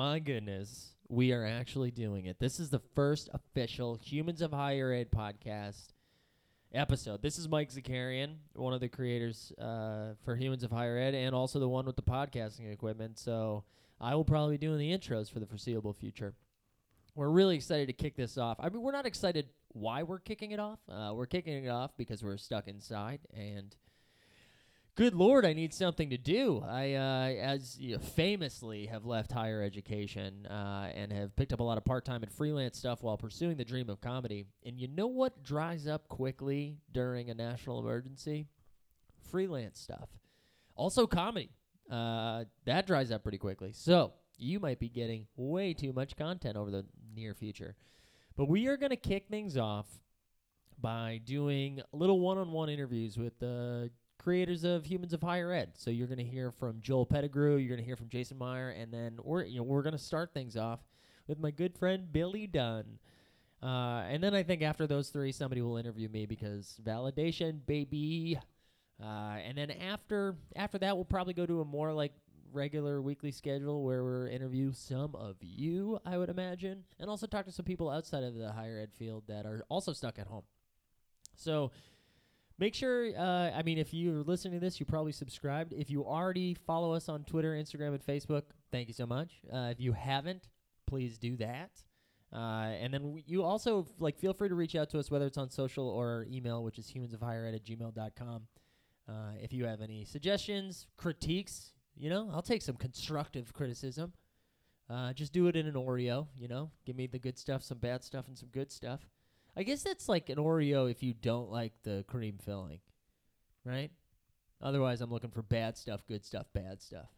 my goodness, we are actually doing it. This is the first official Humans of Higher Ed podcast episode. This is Mike Zakarian, one of the creators uh, for Humans of Higher Ed, and also the one with the podcasting equipment. So I will probably be doing the intros for the foreseeable future. We're really excited to kick this off. I mean, we're not excited why we're kicking it off. Uh, we're kicking it off because we're stuck inside and – good lord, I need something to do. I, uh, as you know, famously, have left higher education uh, and have picked up a lot of part time and freelance stuff while pursuing the dream of comedy. And you know what dries up quickly during a national emergency? Freelance stuff. Also, comedy. Uh, that dries up pretty quickly. So, you might be getting way too much content over the near future. But we are going to kick things off by doing little one-on-one interviews with uh, creators of Humans of Higher Ed. So you're going to hear from Joel Pettigrew, you're going to hear from Jason Meyer, and then we're you know we're going to start things off with my good friend Billy Dunn. Uh, and then I think after those three, somebody will interview me because validation, baby. Uh, and then after after that, we'll probably go to a more like regular weekly schedule where we'll interview some of you, I would imagine, and also talk to some people outside of the higher ed field that are also stuck at home. So Make sure, uh, I mean, if you're listening to this, you probably subscribed. If you already follow us on Twitter, Instagram, and Facebook, thank you so much. Uh, if you haven't, please do that. Uh, and then you also like feel free to reach out to us, whether it's on social or email, which is humansofhighered at gmail.com. Uh, if you have any suggestions, critiques, you know, I'll take some constructive criticism. Uh, just do it in an Oreo, you know. Give me the good stuff, some bad stuff, and some good stuff. I guess that's like an Oreo if you don't like the cream filling, right? Otherwise, I'm looking for bad stuff, good stuff, bad stuff.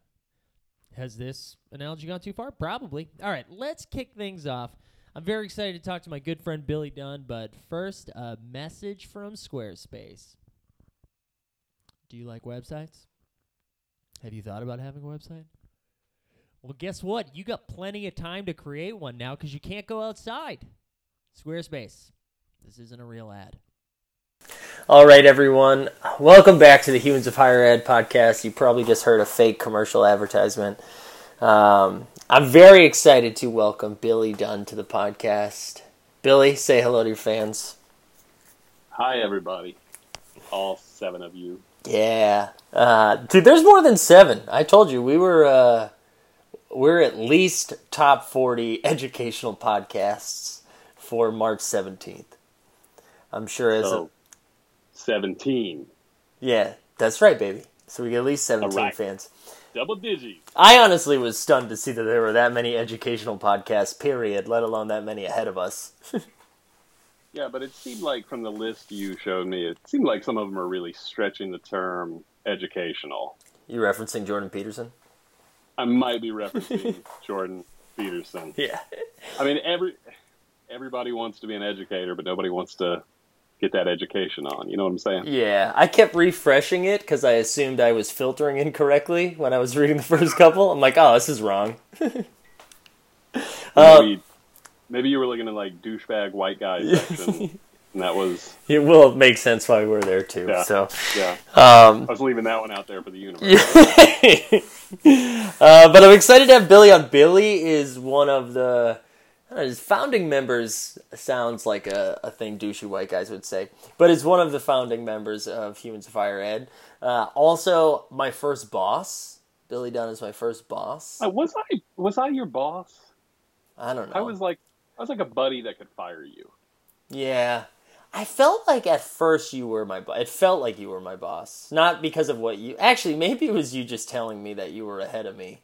Has this analogy gone too far? Probably. All right, let's kick things off. I'm very excited to talk to my good friend Billy Dunn, but first, a message from Squarespace. Do you like websites? Have you thought about having a website? Well, guess what? You got plenty of time to create one now because you can't go outside. Squarespace. This isn't a real ad. All right, everyone. Welcome back to the Humans of Higher Ed podcast. You probably just heard a fake commercial advertisement. Um, I'm very excited to welcome Billy Dunn to the podcast. Billy, say hello to your fans. Hi, everybody. All seven of you. Yeah, uh, dude. There's more than seven. I told you we were. Uh, we're at least top forty educational podcasts for March seventeenth. I'm sure as So, 17. yeah, that's right, baby. So we get at least seventeen All right. fans. Double digits. I honestly was stunned to see that there were that many educational podcasts. Period. Let alone that many ahead of us. Yeah, but it seemed like from the list you showed me, it seemed like some of them are really stretching the term educational. You referencing Jordan Peterson? I might be referencing Jordan Peterson. Yeah. I mean, every everybody wants to be an educator, but nobody wants to get that education on. You know what I'm saying? Yeah, I kept refreshing it because I assumed I was filtering incorrectly when I was reading the first couple. I'm like, oh, this is wrong. Uh, Maybe, maybe you were looking at like douchebag white guy section, and that was it will make sense why we're there too. Yeah. So, yeah. um, I was leaving that one out there for the universe. uh, but I'm excited to have Billy on. Billy is one of the know, his founding members. Sounds like a, a thing douchey white guys would say, but is one of the founding members of Humans of Higher Ed. Uh, also, my first boss. Billy Dunn is my first boss. Uh, was I was I your boss? I don't know. I was like I was like a buddy that could fire you. Yeah. I felt like at first you were my boss. It felt like you were my boss. Not because of what you. Actually, maybe it was you just telling me that you were ahead of me.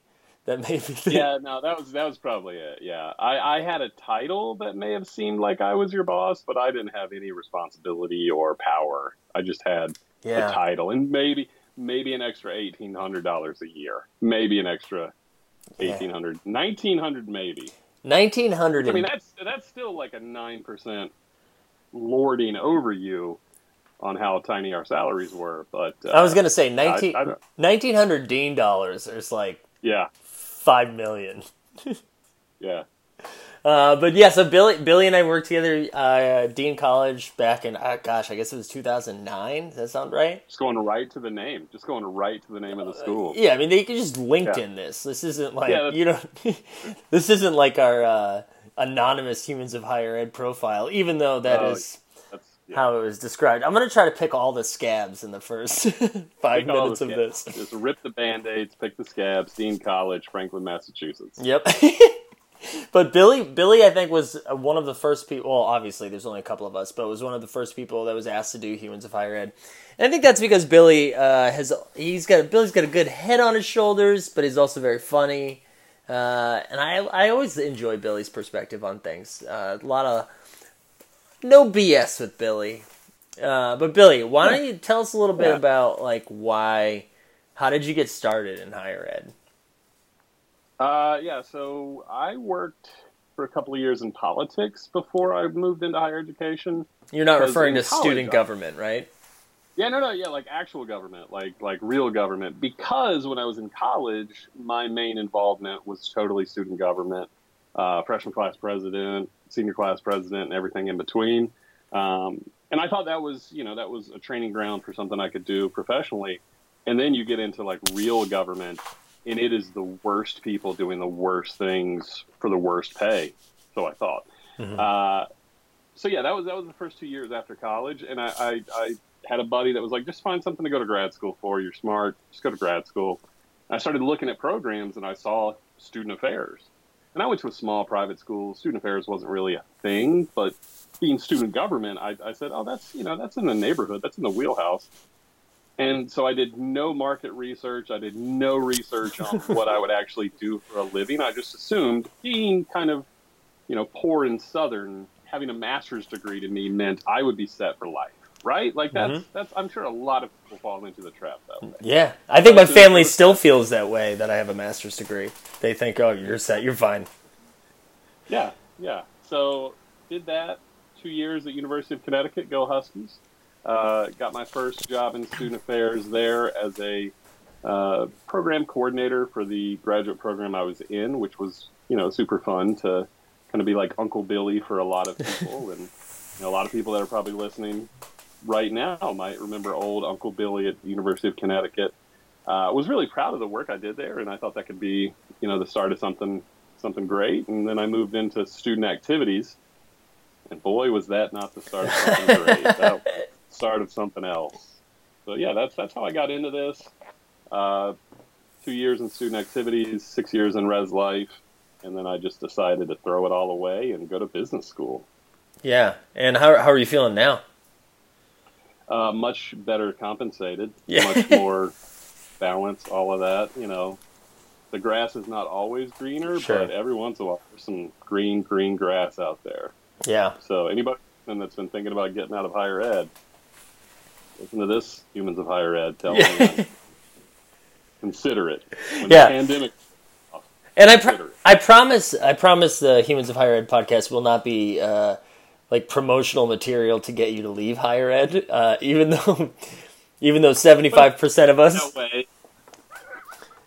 That made me think. Yeah, no, that was that was probably it. Yeah, I, I had a title that may have seemed like I was your boss, but I didn't have any responsibility or power. I just had Yeah. a title and maybe maybe an extra eighteen hundred dollars a year, maybe an extra Yeah. eighteen hundred, nineteen hundred, maybe. 1900. I mean, that's that's still like a nine percent lording over you on how tiny our salaries were. But uh, I was going to say 19, I- I don't- 1900 Dean dollars is like yeah, 5 million. yeah. Uh, Uh, but yeah, so Billy, Billy and I worked together, uh, Dean College back in, uh, gosh, I guess it was 2009. Does that sound right? Just going right to the name. Just going right to the name of the school. Yeah, I mean, they could just LinkedIn Yeah. this. This isn't like, Yeah, you know, this isn't like our, uh, anonymous humans of higher ed profile, even though that is yeah. how it was described. I'm going to try to pick all the scabs in the first five Pick minutes of scabs. this. Just rip the band-aids, pick the scabs. Dean College, Franklin, Massachusetts. Yep. but Billy, Billy, I think was one of the first people. Well, obviously, there's only a couple of us, but was one of the first people that was asked to do humans of higher ed. And I think that's because Billy uh, has he's got Billy's got a good head on his shoulders, but he's also very funny. Uh, and I I always enjoy Billy's perspective on things. Uh, a lot of no BS with Billy. Uh, but Billy, why don't you tell us a little bit Yeah. about like why, how did you get started in higher ed? Uh, yeah, so I worked for a couple of years in politics before I moved into higher education. You're not referring to student government, right? Yeah, no, no, yeah, like actual government, like like real government. Because when I was in college, my main involvement was totally student government, uh, freshman class president, senior class president, and everything in between. Um, and I thought that was, you know, that was a training ground for something I could do professionally. And then you get into like real government, and it is the worst people doing the worst things for the worst pay. So I thought. Uh, so yeah, that was that was the first two years after college, and I, I, I had a buddy that was like, just find something to go to grad school for. You're smart, just go to grad school. I started looking at programs, and I saw student affairs. And I went to a small private school. Student affairs wasn't really a thing, but being student government, I, I said, oh, that's you know that's in the neighborhood, that's in the wheelhouse. And so I did no market research. I did no research on what I would actually do for a living. I just assumed being kind of, you know, poor and southern, having a master's degree to me meant I would be set for life, right? Like that's that's. I'm sure a lot of people fall into the trap that way. Yeah, I think my That's family still feels that way that I have a master's degree. They think, "Oh, you're set, you're fine." Yeah, yeah. So did that two years at University of Connecticut. Go Huskies! Uh, got my first job in student affairs there as a uh, program coordinator for the graduate program I was in, which was you know super fun to kind of be like Uncle Billy for a lot of people, and you know, a lot of people that are probably listening right now might remember old Uncle Billy at the University of Connecticut. Uh, was really proud of the work I did there, and I thought that could be, you know, the start of something something great. And then I moved into student activities, and boy, was that not the start of something great. That start of something else. So yeah, that's that's how I got into this. Uh, two years in student activities, six years in res life, and then I just decided to throw it all away and go to business school. Yeah, and how how are you feeling now? Uh, much better compensated, Yeah. much more balanced, all of that. You know, the grass is not always greener, Sure. but every once in a while there's some green, green grass out there. Yeah, So anybody that's been thinking about getting out of higher ed, listen to this, humans of higher ed, tell Yeah. them consider it. When Yeah. the pandemic, and I pro- I promise I promise the Humans of Higher Ed podcast will not be uh, like promotional material to get you to leave higher ed. Uh, even though even though seventy five percent of us, no way.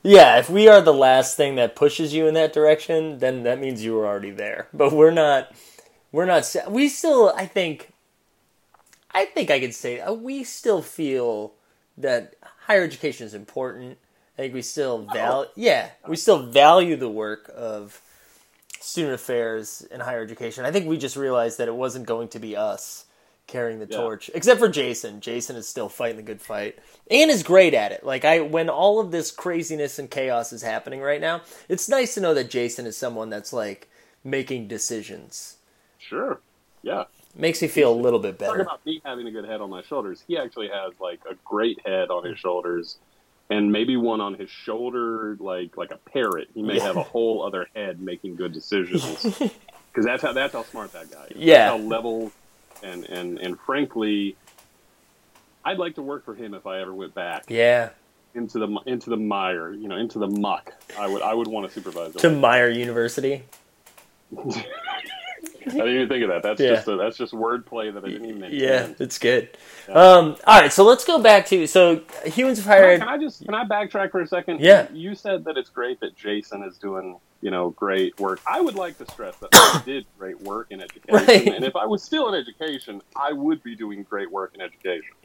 yeah, if we are the last thing that pushes you in that direction, then that means you were already there. But we're not. We're not. We still. I think. I think I could say uh, we still feel that higher education is important. I think we still value. Yeah, we still value the work of student affairs and higher education. I think we just realized that it wasn't going to be us carrying the Yeah. torch, except for Jason. Jason is still fighting the good fight and is great at it. Like I, when all of this craziness and chaos is happening right now, it's nice to know that Jason is someone that's like making decisions. Sure. Yeah. Makes me feel a little bit Talk better. about me having a good head on my shoulders. He actually has like a great head on his shoulders, and maybe one on his shoulder, like like a parrot. He may Yeah. have a whole other head making good decisions because that's how that's how smart that guy is. Yeah. That's how level and and and frankly, I'd like to work for him if I ever went back Yeah, into the into the mire, you know, into the muck. I would I would want to supervise. to Meyer University. I didn't even think of that. That's Yeah. just a, that's just wordplay that I didn't even intend. Yeah, it's good. Um, all right, so let's go back to so humans of higher Can I, can I just can I backtrack for a second? Yeah. You said that it's great that Jason is doing you know, great work. I would like to stress that I did great work in education, Right. and if I was still in education, I would be doing great work in education.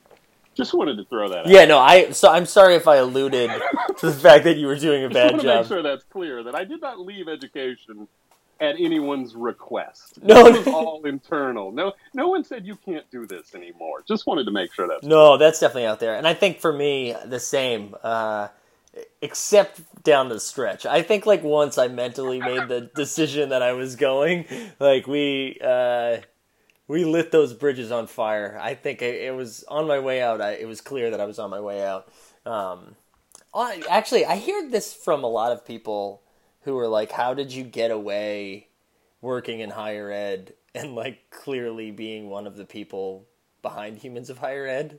Just wanted to throw that. out. Yeah, no, I so I'm sorry if I alluded to the fact that you were doing a Just bad want to job. make sure that's clear that I did not leave education at anyone's request. No. this was all internal. No, no one said you can't do this anymore. Just wanted to make sure that's No, that's definitely out there, and I think for me the same. Uh, except down the stretch, I think like once I mentally made the decision that I was going, like we uh, we lit those bridges on fire. I think it, it was on my way out. I, it was clear that I was on my way out. Um, I- actually, I hear this from a lot of people who are like, "How did you get away working in higher ed?" and like clearly being one of the people behind humans of higher ed.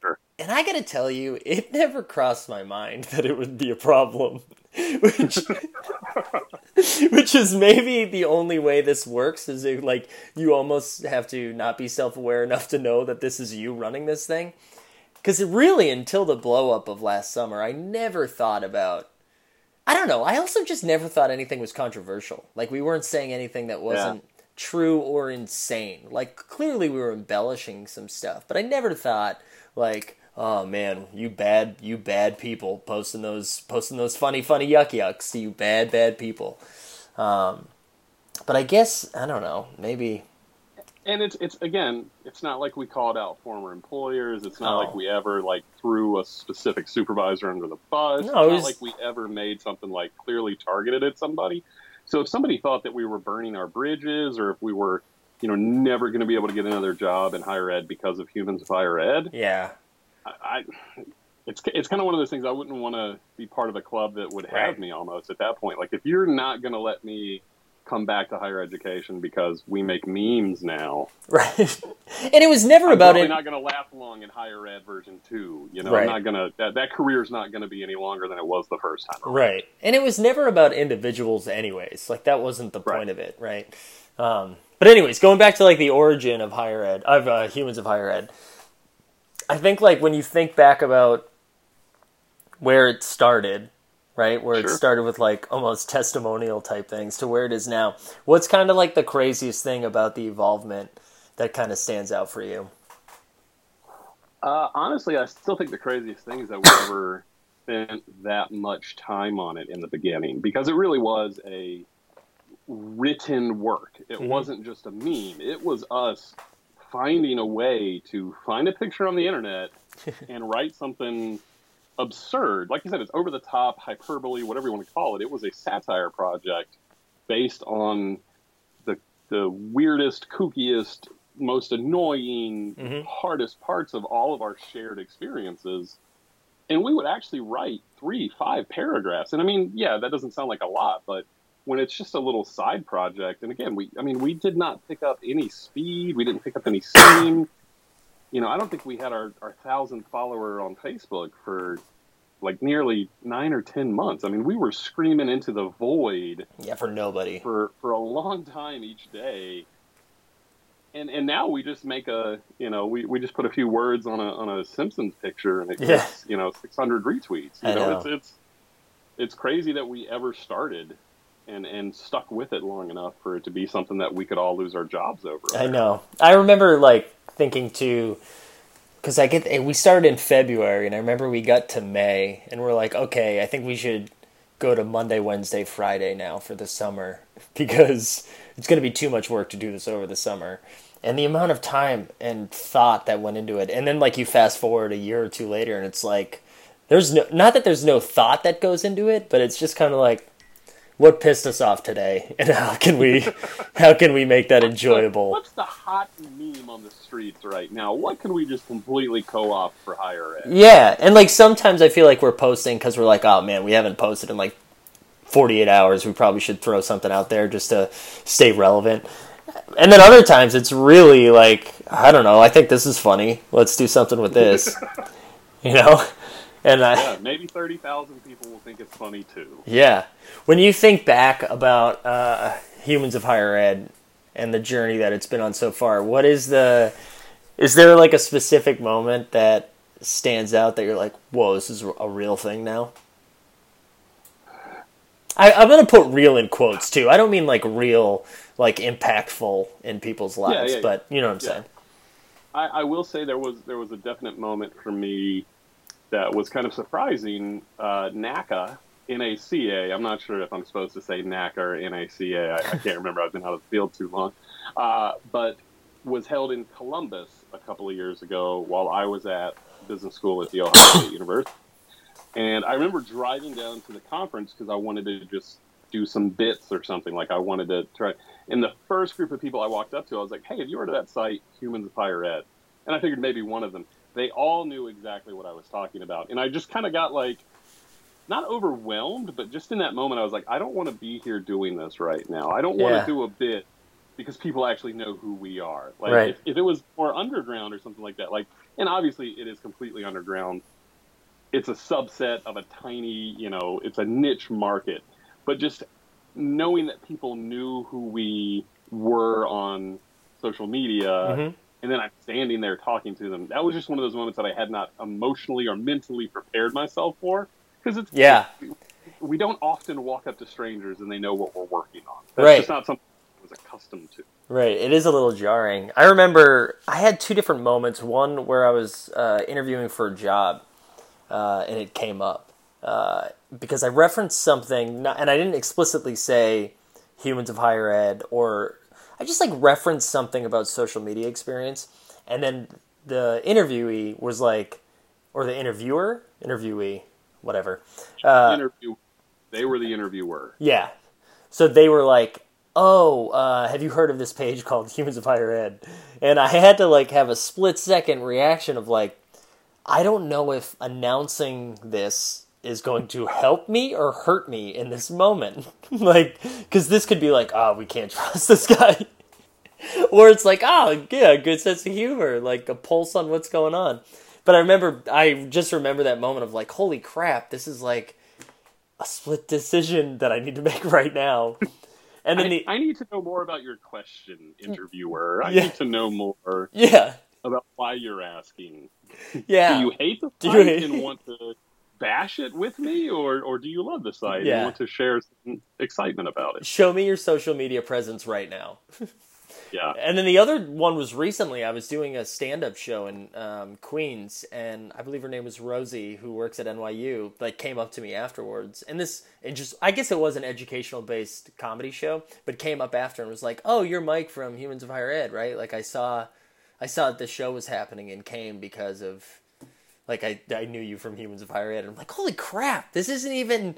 Sure. And I gotta tell you, it never crossed my mind that it would be a problem. which, which is maybe the only way this works is it, like you almost have to not be self-aware enough to know that this is you running this thing. Because really, until the blow up of last summer, I never thought about. I don't know. I also just never thought anything was controversial. Like we weren't saying anything that wasn't true or insane. Like clearly we were embellishing some stuff, but I never thought like, oh man, you bad, you bad people posting those posting those funny, funny yuck yucks. You bad, bad people. Um, but I guess I don't know. Maybe and it's it's again, it's not like we called out former employers. It's not No. like oh. we ever like threw a specific supervisor under the bus. No, it's it not was- like we ever made something like clearly targeted at somebody. So if somebody thought that we were burning our bridges, or if we were, you know, never going to be able to get another job in higher ed because of humans of higher ed, yeah, I, I it's it's kind of one of those things. I wouldn't want to be part of a club that would have Right. me almost at that point. Like if you're not going to let me come back to higher education because we make memes now, right. and it was never I'm about it. not going to last long in higher ed version two. You know, Right. I'm not going to that that career's not going to be any longer than it was the first time. around. Right. And it was never about individuals anyways. Like that wasn't the point Right. of it, right? Um, but anyways, going back to like the origin of higher ed, of uh, humans of higher ed. I think like when you think back about where it started, right? Where it started with like almost testimonial type things to where it is now. What's kind of like the craziest thing about the evolvement that kind of stands out for you? Uh, honestly, I still think the craziest thing is that we ever spent that much time on it in the beginning because it really was a written work. It Mhm. wasn't just a meme. It was us finding a way to find a picture on the internet and write something absurd. Like you said, it's over the top, hyperbole, whatever you want to call it. It was a satire project based on the the weirdest, kookiest, most annoying, Mhm. hardest parts of all of our shared experiences. And we would actually write three, five paragraphs. And I mean, yeah, that doesn't sound like a lot, but when it's just a little side project, and again, we, I mean, we did not pick up any speed. We didn't pick up any steam. You know, I don't think we had our, our thousand follower on Facebook for like nearly nine or 10 months. I mean, we were screaming into the void Yeah, for nobody. for for a long time each day and and now we just make a you know we, we just put a few words on a on a simpsons picture and it Yeah. gets you know 600 retweets you I know, know. it's it's it's crazy that we ever started and and stuck with it long enough for it to be something that we could all lose our jobs over I know. I remember like thinking too, because I get we started in February, and I remember we got to May, and we're like, okay, I think we should go to Monday, Wednesday, Friday now for the summer because it's going to be too much work to do this over the summer. And the amount of time and thought that went into it, and then like you fast forward a year or two later, and it's like there's no not that there's no thought that goes into it, but it's just kind of like what pissed us off today, and how can we how can we make that enjoyable? what's the hot meme on the streets right now what can we just completely co-opt for higher ed Yeah, and like sometimes I feel like we're posting because we're like, oh man, we haven't posted in like 48 hours. We probably should throw something out there just to stay relevant. And then other times it's really like, I don't know, I think this is funny. Let's do something with this. you know? And I, yeah maybe 30000 people will think it's funny too yeah. When you think back about uh, Humans of Higher Ed and the journey that it's been on so far, what is the. Is there like a specific moment that stands out that you're like, whoa, this is a real thing now? I, I'm gonna put real in quotes too. I don't mean like real, like impactful in people's lives, yeah, but you know what I'm yeah. saying. I, I will say there was there was a definite moment for me that was kind of surprising. Uh, NACA, I'm not sure if I'm supposed to say NACA or N-A-C-A. I, I can't remember. I've been out of the field too long. Uh, but was held in Columbus a couple of years ago while I was at business school at the Ohio State University. And I remember driving down to the conference because I wanted to just do some bits or something. Like I wanted to try. And the first group of people I walked up to, I was like, "Hey, have you heard of that site, Humans of Higher Ed?" And I figured maybe one of them. They all knew exactly what I was talking about, and I just kind of got like, not overwhelmed, but just in that moment, I was like, "I don't want to be here doing this right now. I don't want Yeah. to do a bit because people actually know who we are. Like Right. if, if it was more underground or something like that, like, and obviously it is completely underground. It's a subset of a tiny, you know, it's a niche market, but just knowing that people knew who we were on social media Mhm. And then I'm standing there talking to them. That was just one of those moments that I had not emotionally or mentally prepared myself for because it's Yeah. we don't often walk up to strangers and they know what we're working on. That's Right. just not something I was accustomed to. Right, it is a little jarring. I remember I had two different moments. One where I was uh, interviewing for a job, uh, and it came up uh, because I referenced something, not, and I didn't explicitly say humans of higher ed, or I just like referenced something about social media experience, and then the interviewee was like, or the interviewer, interviewee, whatever. Uh, Interview. They were the interviewer. yeah. So they were like, "Oh, uh, have you heard of this page called Humans of Higher Ed?" And I had to like have a split second reaction of like, I don't know if announcing this is going to help me or hurt me in this moment. like, because this could be like, "Oh, we can't trust this guy," or it's like, "Oh, yeah, good sense of humor, like a pulse on what's going on." But I remember, I just remember that moment of like, "Holy crap, this is like." a split decision that I need to make right now. And then I, the I need to know more about your question, interviewer. I Yeah. need to know more yeah, about why you're asking. yeah, Do you hate the Do you hate- and want to bash it with me, or or do you love the site Yeah. and want to share some excitement about it? show me your social media presence right now. Yeah. And then the other one was recently. I was doing a stand-up show in um, Queens, and I believe her name was Rosie, who works at NYU. Like came up to me afterwards, and this it just I guess it was an educational-based comedy show, but came up after and was like, "Oh, you're Mike from Humans of Higher Ed, right?" Like I saw, I saw that the show was happening and came because of, like I I knew you from Humans of Higher Ed, and I'm like, "Holy crap, this isn't even."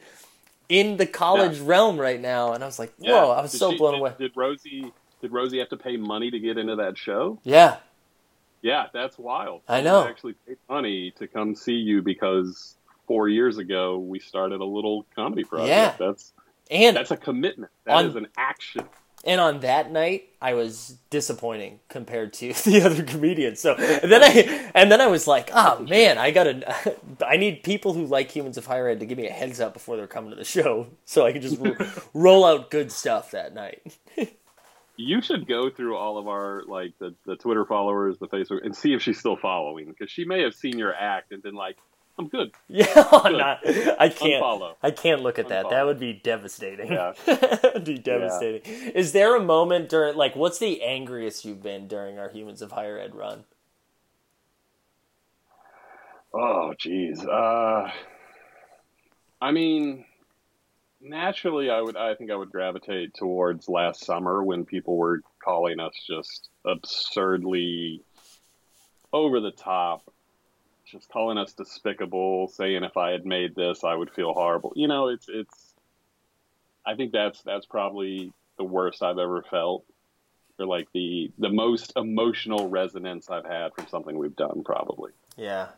In the college realm right now, and I was like, "Whoa!" Yeah. I was Did so she- blown did- away. Did Rosie did Rosie have to pay money to get into that show? Yeah, Yeah, that's wild. I know. Actually paid money to come see you because four years ago we started a little comedy project. Yeah. That's and that's a commitment. That On- is an action. And on that night, I was disappointing compared to the other comedians. So and then I and then I was like, oh man, I gotta, I need people who like humans of higher ed to give me a heads up before they're coming to the show, so I can just ro- roll out good stuff that night. You should go through all of our like the, the Twitter followers, the Facebook, and see if she's still following because she may have seen your act and been like, "I'm good." Yeah, I'm not, I can't. Unfollow. I can't look at that. That would be devastating. Yeah. That'd be devastating. Is there a moment during, like, what's the angriest you've been during our humans of higher ed run? Oh, geez. Uh, I mean, naturally, I would. I think I would gravitate towards last summer when people were calling us just absurdly over the top, just calling us despicable, saying if I had made this, I would feel horrible. You know, it's it's. I think that's that's probably the worst I've ever felt, or like the the most emotional resonance I've had from something we've done, probably. Yeah.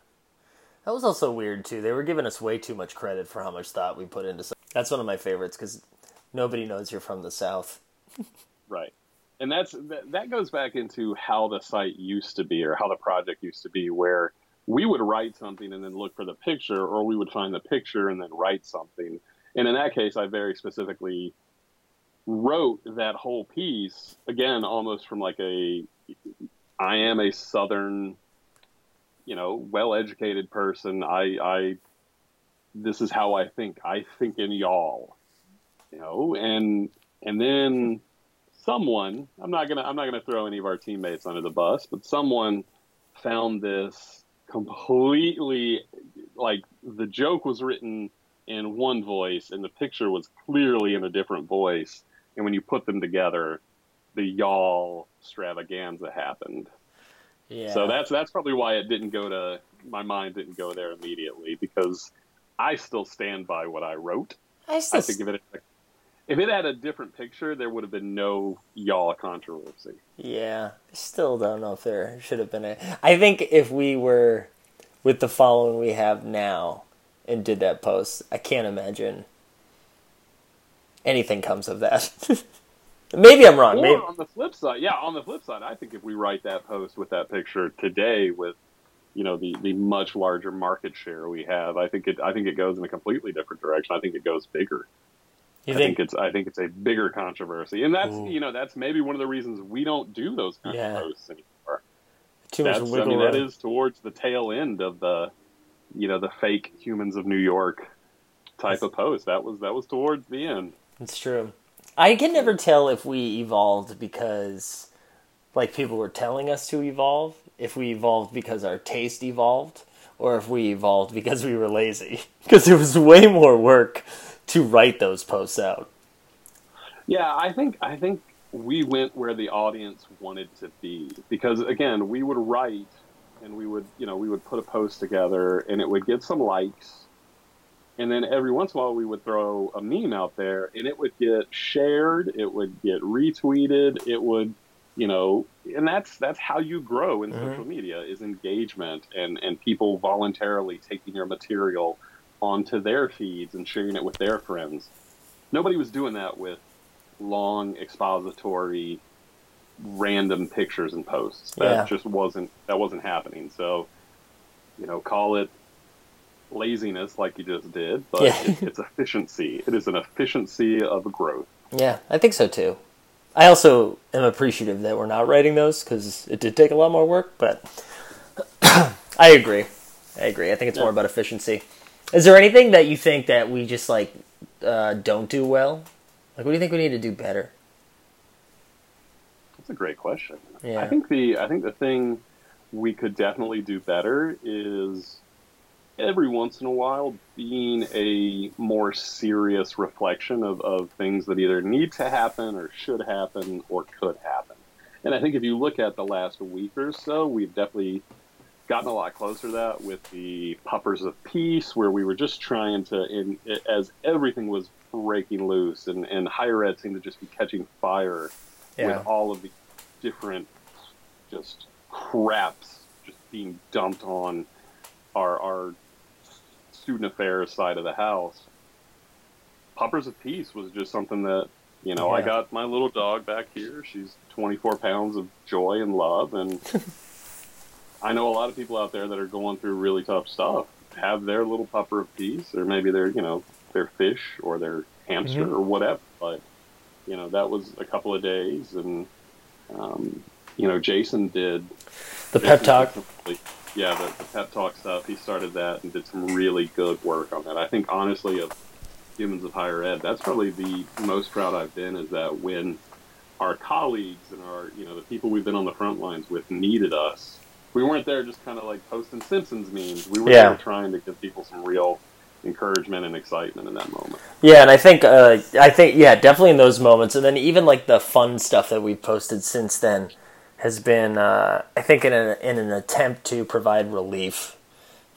That was also weird too. They were giving us way too much credit for how much thought we put into. Some- That's one of my favorites because nobody knows you're from the south. Right. And that's that, that goes back into how the site used to be or how the project used to be where we would write something and then look for the picture or we would find the picture and then write something. And in that case I very specifically wrote that whole piece again almost from like a I am a southern you know well-educated person. I I this is how I think. I think in y'all you know, and and then someone I'm not gonna I'm not gonna throw any of our teammates under the bus, but someone found this completely like the joke was written in one voice and the picture was clearly in a different voice, and when you put them together, the y'all extravaganza happened. Yeah. So that's that's probably why it didn't go to my mind didn't go there immediately because I still stand by what I wrote. I still I think if it if it had a different picture, there would have been no y'all controversy. Yeah, I still don't know if there should have been a. I think if we were with the following we have now and did that post, I can't imagine anything comes of that. Maybe I'm wrong. Or Maybe, on the flip side, yeah, on the flip side, I think if we write that post with that picture today, with you know the the much larger market share we have, I think it I think it goes in a completely different direction. I think it goes bigger. You I think? think it's I think it's a bigger controversy, and that's Ooh. you know that's maybe one of the reasons we don't do those kind Yeah. of posts anymore. Too much That's, wiggle I mean, room. that is towards the tail end of the, you know, the fake humans of New York type of post. That was that was towards the end. It's true. I can never tell if we evolved because, like, people were telling us to evolve, if we evolved because our taste evolved, or if we evolved because we were lazy. Because it was way more work to write those posts out. Yeah, I think I think we went where the audience wanted to be because again, we would write and we would you know we would put a post together and it would get some likes. And then every once in a while, we would throw a meme out there, and it would get shared. It would get retweeted. It would, you know, and that's that's how you grow in Mhm. social media is engagement and and people voluntarily taking your material onto their feeds and sharing it with their friends. Nobody was doing that with long expository random pictures and posts. That Yeah. just wasn't that wasn't happening. So, you know, call it laziness like you just did, but Yeah. it, it's efficiency. It is an efficiency of growth. Yeah, I think so too. I also am appreciative that we're not writing those because it did take a lot more work, but I agree. I agree. I think it's more about efficiency. Is there anything that you think that we just like uh, don't do well? Like, what do you think we need to do better? That's a great question. Yeah. I think the I think the thing we could definitely do better is every once in a while being a more serious reflection of, of things that either need to happen or should happen or could happen. And I think if you look at the last week or so, we've definitely gotten a lot closer to that with the puppers of peace, where we were just trying to, in, as everything was breaking loose and, and higher ed seemed to just be catching fire Yeah. with all of the different just craps just being dumped on our our student affairs side of the house. Puppers of Peace was just something that you know I got my little dog back here. She's 24 pounds of joy and love, and I know a lot of people out there that are going through really tough stuff have their little pupper of peace, or maybe their you know their fish or their hamster Mhm. or whatever. But you know that was a couple of days, and um, you know Jason did The pep talk. really- yeah, the, the pep talk stuff. He started that and did some really good work on that. I think honestly, of humans of higher ed, that's probably the most proud I've been. Is that when our colleagues and our you know the people we've been on the front lines with needed us, we weren't there just kind of like posting Simpsons memes. We were Yeah. trying to give people some real encouragement and excitement in that moment. Yeah, and I think uh, I think yeah, definitely in those moments, and then even like the fun stuff that we've posted since then has been, uh, I think, in, a, in an attempt to provide relief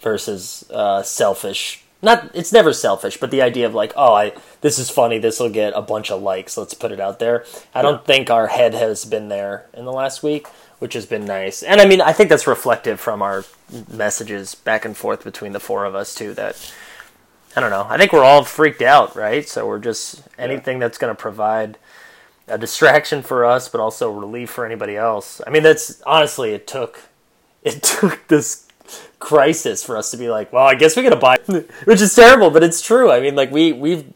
versus uh, selfish. Not, it's never selfish, but the idea of like, oh, I this is funny, this will get a bunch of likes, let's put it out there. I don't think our head has been there in the last week, which has been nice, and I mean, I think that's reflective from our messages back and forth between the four of us too. That I don't know. I think we're all freaked out, right? So we're just anything that's going to provide a distraction for us, but also relief for anybody else. I mean, that's honestly, it took it took this crisis for us to be like, well, I guess we got to buy, which is terrible, but it's true. I mean, like we we've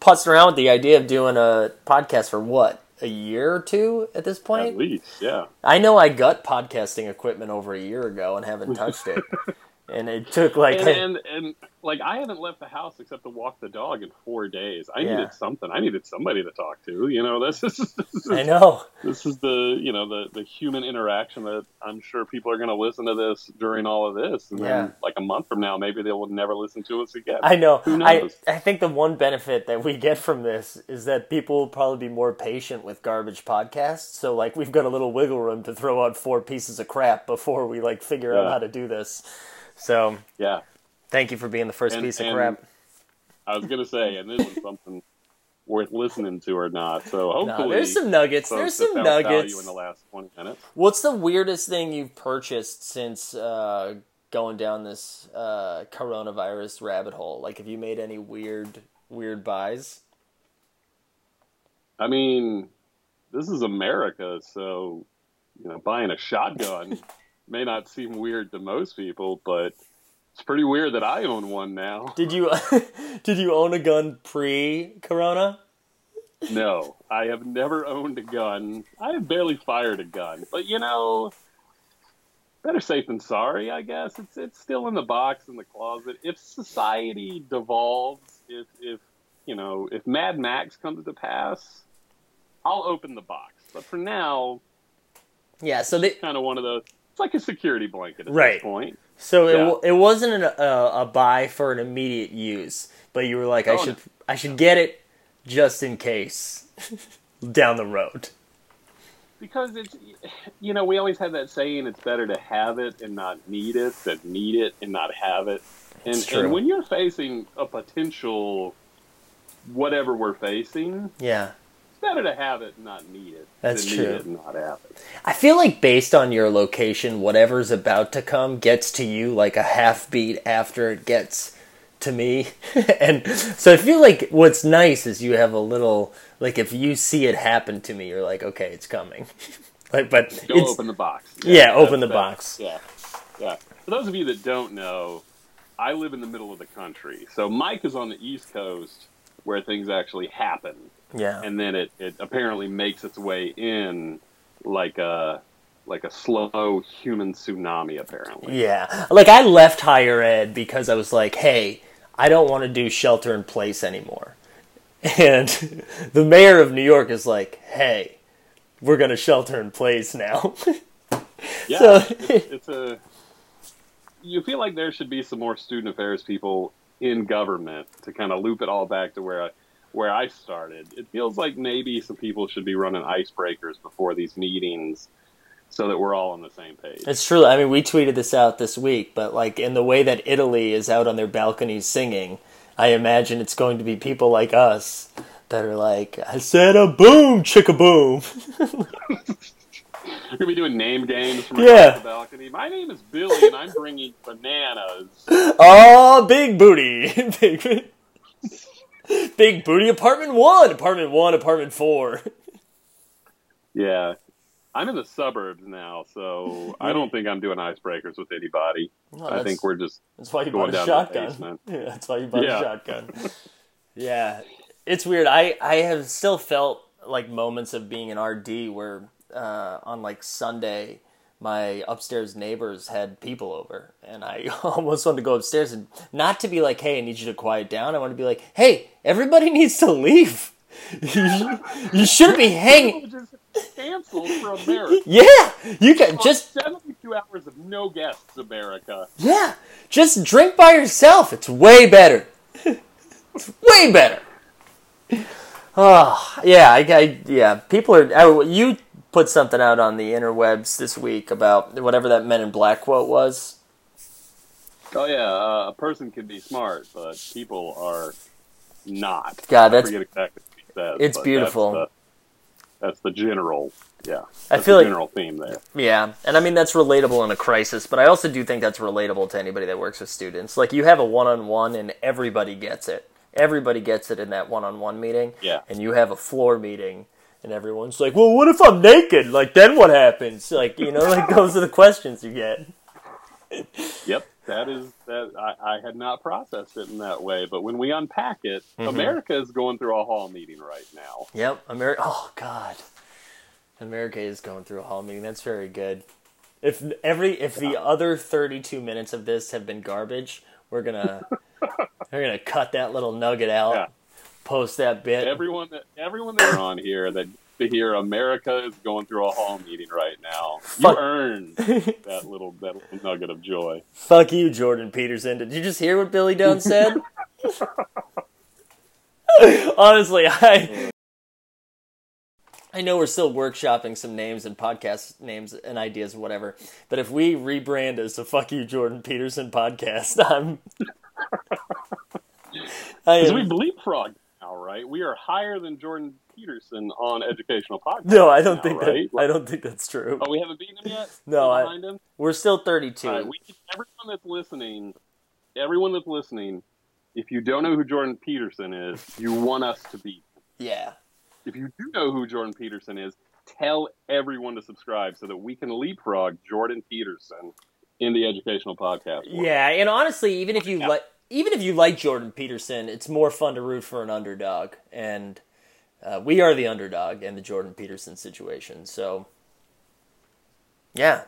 putzed around with the idea of doing a podcast for what a year or two at this point. At least, yeah. I know I got podcasting equipment over a year ago and haven't touched it. And it took like and, and and like I haven't left the house except to walk the dog in four days. I Yeah. needed something. I needed somebody to talk to. You know, this is this is, I know. this is the you know the the human interaction that I'm sure people are going to listen to this during all of this, and Yeah. then like a month from now, maybe they will never listen to us again. I know. Who I knows? I think the one benefit that we get from this is that people will probably be more patient with garbage podcasts. So like we've got a little wiggle room to throw out four pieces of crap before we like figure out how to do this. So yeah, thank you for being the first And- piece of crap. I was going to say, and this is something worth listening to or not. So hopefully, No, there's some nuggets. There's some nuggets. in the last twenty minutes. What's the weirdest thing you've purchased since uh, going down this uh, coronavirus rabbit hole? Like, have you made any weird weird buys? I mean, this is America, so you know, buying a shotgun may not seem weird to most people, but it's pretty weird that I own one now. Did you did you own a gun pre Corona? No, I have never owned a gun. I have barely fired a gun, but you know, better safe than sorry, I guess. It's it's still in the box in the closet. If society devolves, if if you know, if Mad Max comes to pass, I'll open the box. But for now, Yeah. So they kind of one of those. Like a security blanket at Right. this point. So it, Yeah. w- it wasn't an, a, a buy for an immediate use, but you were like, I Oh, should no. I should get it just in case down the road. Because it's, you know, we always have that saying, it's better to have it and not need it than need it and not have it. And, and when you're facing a potential whatever we're facing, Yeah, better to have it and not need it That's true. need it and not have it. I feel like based on your location, whatever's about to come gets to you like a half beat after it gets to me. and so I feel like what's nice is you have a little like if you see it happen to me, you're like, okay, it's coming. like, but Go it's, open the box. Yeah, open the that's- box. Yeah, yeah. For those of you that don't know, I live in the middle of the country. So Mike is on the East Coast where things actually happen. Yeah, and then it, it apparently makes its way in like a like a slow human tsunami apparently Yeah. Like I left higher ed because I was like, hey, I don't want to do shelter in place anymore. And the mayor of New York is like, hey, we're going to shelter in place now. yeah So- it's, it's a you feel like there should be some more student affairs people in government to kind of loop it all back to where I, where I started it feels like maybe some people should be running icebreakers before these meetings so that we're all on the same page it's true. I mean, we tweeted this out this week, but like in the way that Italy is out on their balconies singing, I imagine it's going to be people like us that are like, I said a boom, chicka boom. We're gonna be doing name games from Yeah. the balcony. My name is Billy, and I'm bringing bananas. Oh, big booty. big, big booty apartment one, apartment one, apartment four. Yeah. I'm in the suburbs now, so I don't think I'm doing icebreakers with anybody. Well, I think we're just That's why you going bought a down shotgun. Yeah, that's why you bought Yeah. a shotgun. yeah, it's weird. I I have still felt like moments of being an RD where uh, on like Sunday. My upstairs neighbors had people over, and I almost wanted to go upstairs and not to be like, "Hey, I need you to quiet down." I want to be like, "Hey, everybody needs to leave. you, shouldn't be hanging." Just canceled for America. Yeah, you can just 72 hours of no guests, America. yeah, just drink by yourself. It's way better. it's way better. Oh yeah, I, I yeah. People are. oh, You put something out on the interwebs this week about whatever that Men in Black quote was. Oh yeah, uh, a person can be smart, but people are not. God, that's- forget exactly says. It's beautiful. That's the, that's the general. Yeah, I feel the like- general theme there. Yeah, and I mean that's relatable in a crisis, but I also do think that's relatable to anybody that works with students. Like you have a one-on-one, and everybody gets it. Everybody gets it in that one-on-one meeting. Yeah. And you have a floor meeting, and everyone's like, "Well, what if I'm naked? Like then what happens?" Like you know, like those are the questions you get. Yep, that is that. I, I had not processed it in that way, but when we unpack it, Mm-hmm. America is going through a hall meeting right now. Yep, America. Oh God, America is going through a hall meeting. That's very good. If every if the other 32 minutes of this have been garbage, we're gonna we're gonna cut that little nugget out, Yeah. Post that bit. Everyone that everyone that's on here that to hear America is going through a hall meeting right now. Fuck. You earned that little that little nugget of joy. Fuck you, Jordan Peterson. Did you just hear what Billy Dunn said? Honestly, I I know we're still workshopping some names and podcast names and ideas, whatever. But if we rebrand as the "Fuck You, Jordan Peterson" podcast, I'm. Because we leapfrog now, right? We are higher than Jordan Peterson on educational podcasts. no, I don't now, think right? that. I don't think that's true. Oh, we haven't beaten him yet. No, We're I- him. We're still 32. All right, we everyone that's listening. Everyone that's listening, if you don't know who Jordan Peterson is, you want us to beat. him. yeah. If you do know who Jordan Peterson is, tell everyone to subscribe so that we can leapfrog Jordan Peterson in the educational podcast. world. Yeah, and honestly, even if you like, even if you like Jordan Peterson, it's more fun to root for an underdog, and uh, we are the underdog in the Jordan Peterson situation. So, yeah,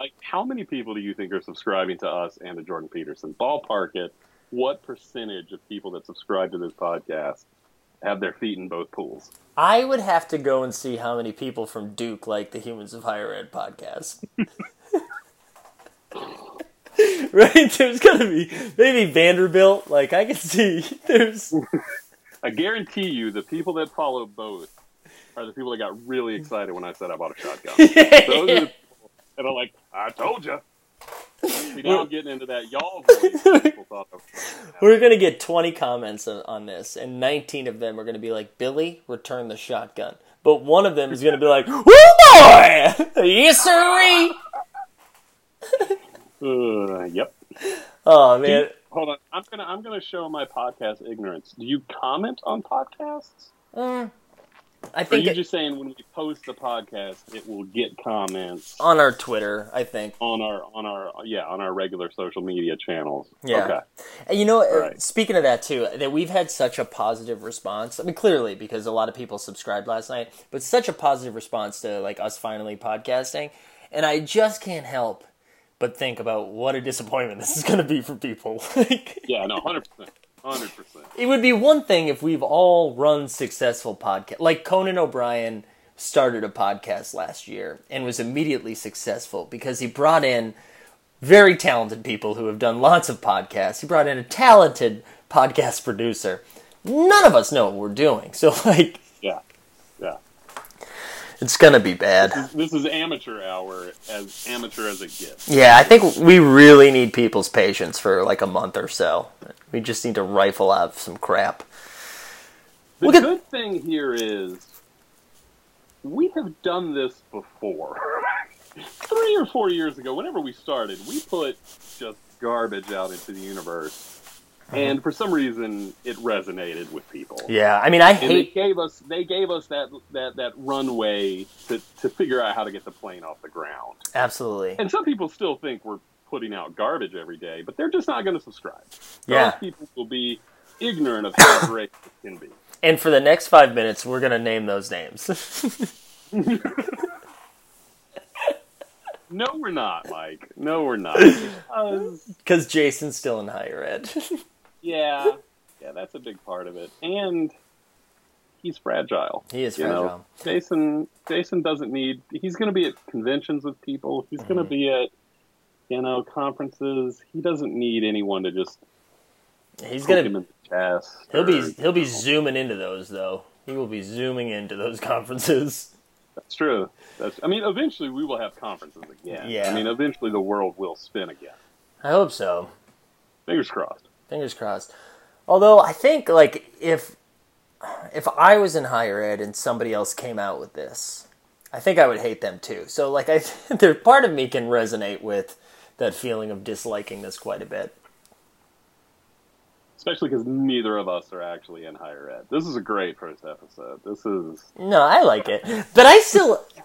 Like, how many people do you think are subscribing to us and the Jordan Peterson? Ballpark it. What percentage of people that subscribe to this podcast have their feet in both pools? I would have to go and see how many people from Duke like the Humans of Higher Ed podcast. right? There's gotta be maybe Vanderbilt. Like I can see there's I guarantee you, the people that follow both are the people that got really excited when I said I bought a shotgun. Those are the people that are like, I told you. See, now I'm getting into that y'all voice. that People thought of. We're gonna get 20 comments on, on this, and 19 of them are gonna be like, "Billy, return the shotgun." But one of them is gonna be like, "Woo boy, yes sirree." Uh, yep. Oh Do you- man, hold on. I'm gonna I'm gonna show my podcast ignorance. Do you comment on podcasts? Mm, I Or are think you it- just saying when we post the podcast, it will get comments on our Twitter, I think. on our on our yeah on our regular social media channels? Yeah. Okay. And you know, uh, Right. speaking of that too, that we've had such a positive response. I mean, clearly because a lot of people subscribed last night, but such a positive response to like us finally podcasting, and I just can't help but think about what a disappointment this is going to be for people. Yeah. No. Hundred percent. Hundred percent. it would be one thing if we've all run successful podcast, like Conan O'Brien started a podcast last year and was immediately successful because he brought in very talented people who have done lots of podcasts. He brought in a talented podcast producer. None of us know what we're doing, so like. It's gonna be bad. This is amateur hour, as amateur as it gets. Yeah, I think we really need people's patience for like a month or so. We just need to rifle out some crap. The good thing here is we have done this before. Three or four years ago, whenever we started, we put just garbage out into the universe. Uh-huh. And for some reason, it resonated with people. Yeah, I mean, I And they hate. gave us they gave us that that that runway to to figure out how to get the plane off the ground. Absolutely. And some people still think we're putting out garbage every day, but they're just not going to subscribe. Yeah. Those people will be ignorant of how great it can be. And for the next five minutes, we're gonna name those names. No, we're not, Mike. No, we're not. Because Jason's still in higher ed. yeah, yeah, that's a big part of it. And he's fragile. he is You know, fragile. Jason, Jason doesn't need. He's going to be at conventions with people. He's going to Mm-hmm. be at, you know, conferences. He doesn't need anyone to just He's the chest. He'll be. He'll be zooming into those though. He will be zooming into those conferences. That's true. That's. I mean, eventually we will have conferences again. Yeah. I mean, eventually the world will spin again. I hope so. Fingers crossed. Fingers crossed. Although I think like if if I was in higher ed and somebody else came out with this, I think I would hate them too. So like I there part of me can resonate with that feeling of disliking this quite a bit. Especially because neither of us are actually in higher ed. This is a great first episode. This is No, I like it, but I still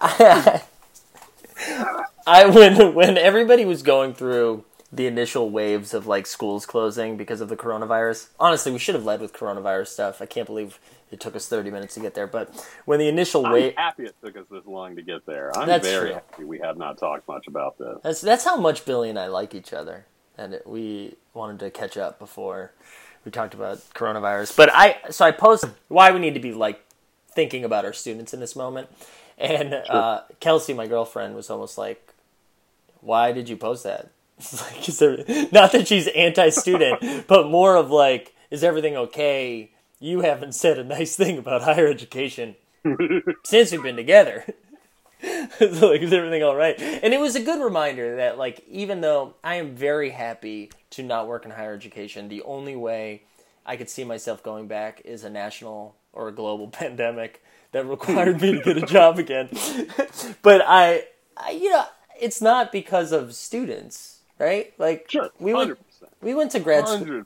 I, when when everybody was going through the initial waves of like schools closing because of the coronavirus. Honestly, we should have led with coronavirus stuff. I can't believe it took us 30 minutes to get there. But when the initial I'm wave, happy it took us this long to get there. I'm That's very true. happy we have not talked much about this. that's that's how much Billy and I like each other, and it, we wanted to catch up before we talked about coronavirus. But I so I posted why we need to be like thinking about our students in this moment, and uh, Kelsey, my girlfriend, was almost like, "Why did you post that?" It's like, is there, not that she's anti-student, but more of like, "Is everything okay?" You haven't said a nice thing about higher education since we've been together. so, like, is everything all right? And it was a good reminder that, like, even though I am very happy to not work in higher education, the only way I could see myself going back is a national or a global pandemic that required me to get a job again. but I, I, you know, it's not because of students, right? Like, Sure, we went, we went to grad school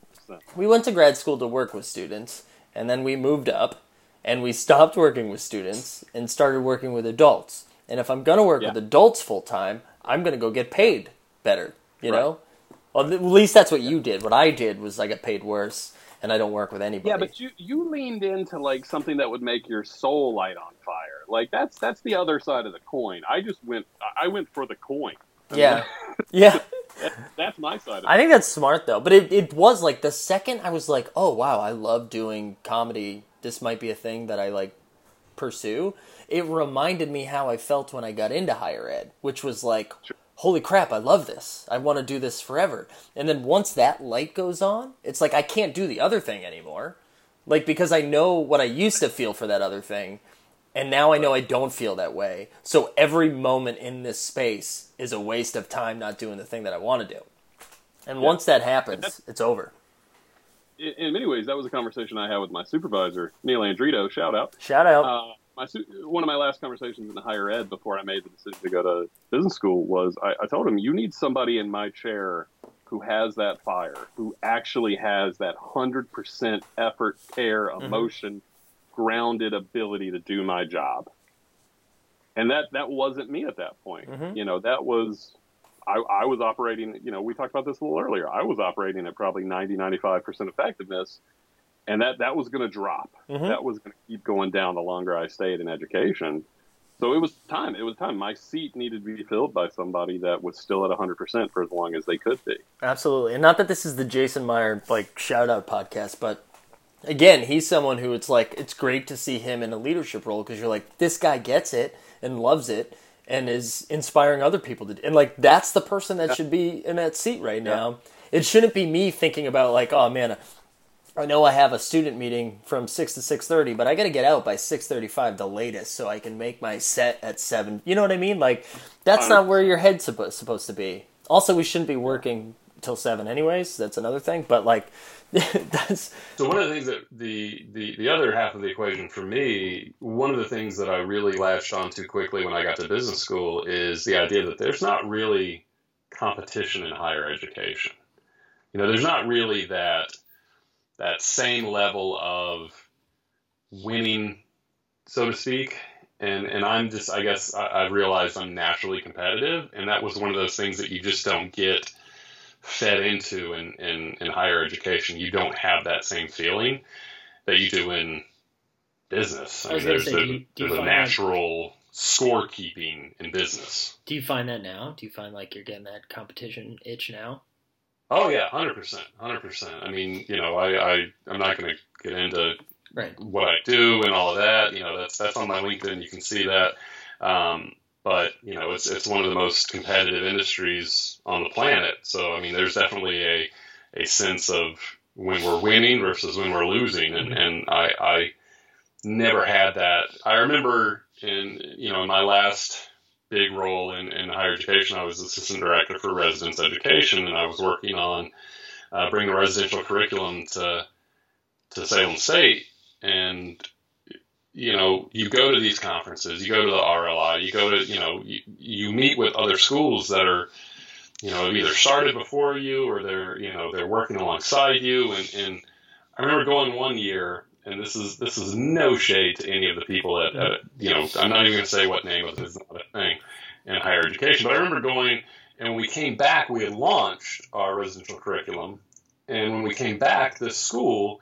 we went to grad school to work with students and then we moved up and we stopped working with students and started working with adults and if i'm going to work Yeah. with adults full time i'm going to go get paid better you Right. know well, at least that's what you did what i did was i got paid worse and i don't work with anybody Yeah, but you you leaned into like something that would make your soul light on fire. Like that's that's the other side of the coin. I just went I went for the coin. I mean, yeah that's my side. Of I think that's smart though. But it, it was like the second I was like, oh wow, I love doing comedy. This might be a thing that I like pursue. It reminded me how I felt when I got into higher ed, which was like, holy crap, I love this. I want to do this forever. And then once that light goes on, it's like I can't do the other thing anymore. Like because I know what I used to feel for that other thing. And now I know I don't feel that way. So every moment in this space is a waste of time not doing the thing that I want to do. And once that happens, it's over. in, many ways, that was a conversation I had with my supervisor, Neil Andrito. Shout out. Shout out. Uh, my su- one of my last conversations in higher ed before I made the decision to go to business school was I, I told him, "You need somebody in my chair who has that fire, who actually has that hundred percent effort, care, emotion, grounded ability to do my job." And that that wasn't me at that point. Mhm. You know, that was I, I was operating, you know, we talked about this a little earlier. I was operating at probably 90, 95% effectiveness, and that, that was going to drop. Mhm. That was going to keep going down the longer I stayed in education. So it was time. It was time. My seat needed to be filled by somebody that was still at 100% for as long as they could be. Absolutely. And not that this is the Jason Meyer like shout out podcast, but again, he's someone who it's like it's great to see him in a leadership role because you're like this guy gets it and loves it and is inspiring other people to and like that's the person that should be in that seat right now. It shouldn't be me thinking about like, oh man, I know I have a student meeting from 6 to 6:30, but I got to get out by 6:35 the latest so I can make my set at 7. You know what I mean? Like that's not where your head's supposed supposed to be. Also, we shouldn't be working till 7 anyways. That's another thing, but like that's So one of the things that the, the the other half of the equation for me, one of the things that I really latched onto quickly when I got to business school is the idea that there's not really competition in higher education. You know, there's not really that that same level of winning, so to speak. And and I'm just I guess I, I realized I'm naturally competitive, and that was one of those things that you just don't get fed into in, in, in higher education. You don't have that same feeling that you do in business. I I mean, there's say, a, do you- do there's a find that- natural scorekeeping in business. Do you find that now? Do you find like you're getting that competition itch now? Oh yeah, hundred percent, hundred percent. I mean, you know, I, I I'm not going to get into Right. what I do and all of that. You know, that's that's on my LinkedIn. You can see that. Um, but you know, it's it's one of the most competitive industries on the planet. So I mean, there's definitely a a sense of when we're winning versus when we're losing, and and I I never had that. I remember in you know in my last big role in, in higher education, I was assistant director for residence education, and I was working on uh, bringing the residential curriculum to to Salem State, and you know, you go to these conferences, you go to the RLI, you go to, you know, you, you meet with other schools that are, you know, either started before you or they're, you know, they're working alongside you. And, and I remember going one year, and this is this is no shade to any of the people at, at you know, I'm not even going to say what name of it is not a thing in higher education, but I remember going And when we came back, we had launched our residential curriculum. And when we came back, this school,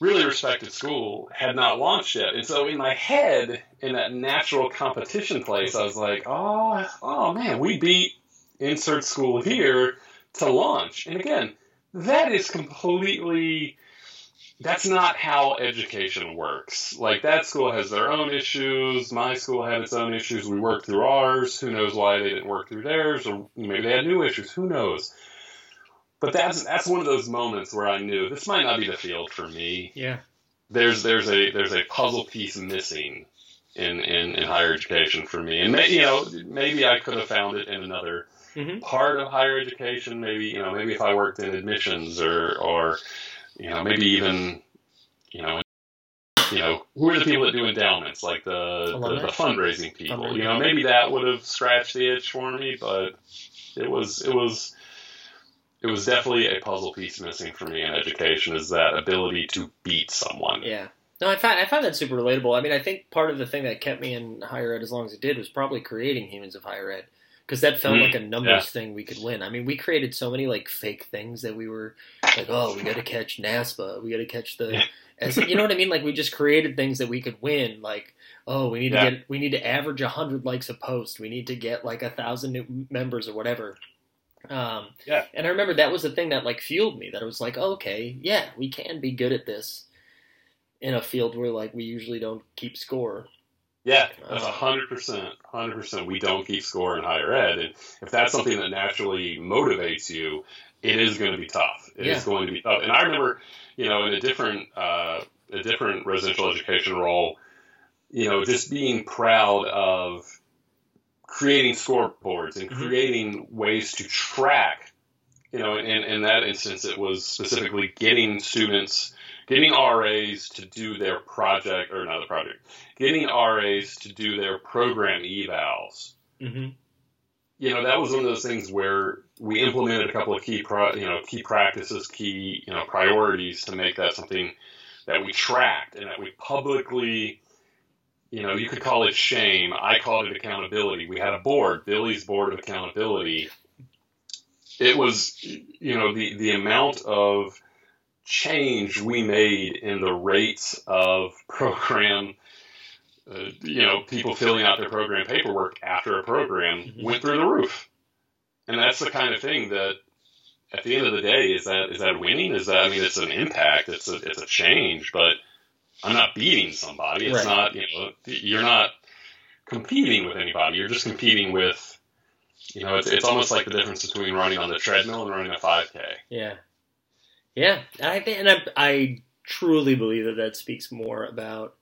really respected school, had not launched yet. And so in my head, in that natural competition place, I was like, oh, oh man, we beat insert school here to launch. And again, that is completely that's not how education works. Like that school has their own issues. My school had its own issues. We worked through ours. Who knows why they didn't work through theirs, or maybe they had new issues. Who knows? But that's that's one of those moments where I knew this might not be the field for me. Yeah. There's there's a there's a puzzle piece missing in in, in higher education for me, and may, you know maybe I could have found it in another Mhm. part of higher education. Maybe you know maybe if I worked in admissions or or you know maybe even you know you know who are the people that do endowments like the the, the fundraising people. Fundraising. You know maybe that would have scratched the itch for me, but it was it was it was definitely a puzzle piece missing for me in education is that ability to beat someone. Yeah. No, I find I find that super relatable. I mean, I think part of the thing that kept me in higher ed as long as it did was probably creating humans of higher ed because that felt Mm, like a numbers thing we could win. I mean, we created so many like fake things that we were like, oh, we got to catch NASPA, we got to catch the, Yeah. as, you know what I mean? Like we just created things that we could win. Like, oh, we need Yeah. to get, we need to average hundred likes a post. We need to get like a thousand new members or whatever. Um, Yeah. And I remember that was the thing that like fueled me. That it was like, oh, okay, yeah, we can be good at this in a field where like we usually don't keep score. Yeah, that's Uh, a hundred percent, hundred percent. We don't keep score in higher ed, and if that's something that naturally motivates you, it is going to be tough. It is Yeah. going to be tough. And I remember, you know, in a different, uh, a different residential education role, you know, just being proud of creating scoreboards and Mhm. creating ways to track. You know, in, in that instance, it was specifically getting students, getting RAs to do their project, or not the project, getting RAs to do their program evals. Mm-hmm. You know, that was one of those things where we implemented a couple of key, pro, you know, key practices, key, you know, priorities to make that something that we tracked and that we publicly, you know, you could call it shame. I called it accountability. We had a board, Billy's Board of Accountability. It was, you know, the, the amount of change we made in the rates of program, uh, you know, people filling out their program paperwork after a program Mhm. went through the roof. And that's the kind of thing that, at the end of the day, is that is that winning? Is that I mean, it's an impact, it's a it's a change, but I'm not beating somebody. It's Right. not you know you're not competing with anybody. You're just competing with. You know, it's, it's almost like the difference between running on the treadmill and running a 5K. Yeah, yeah. I think, and I, I truly believe that that speaks more about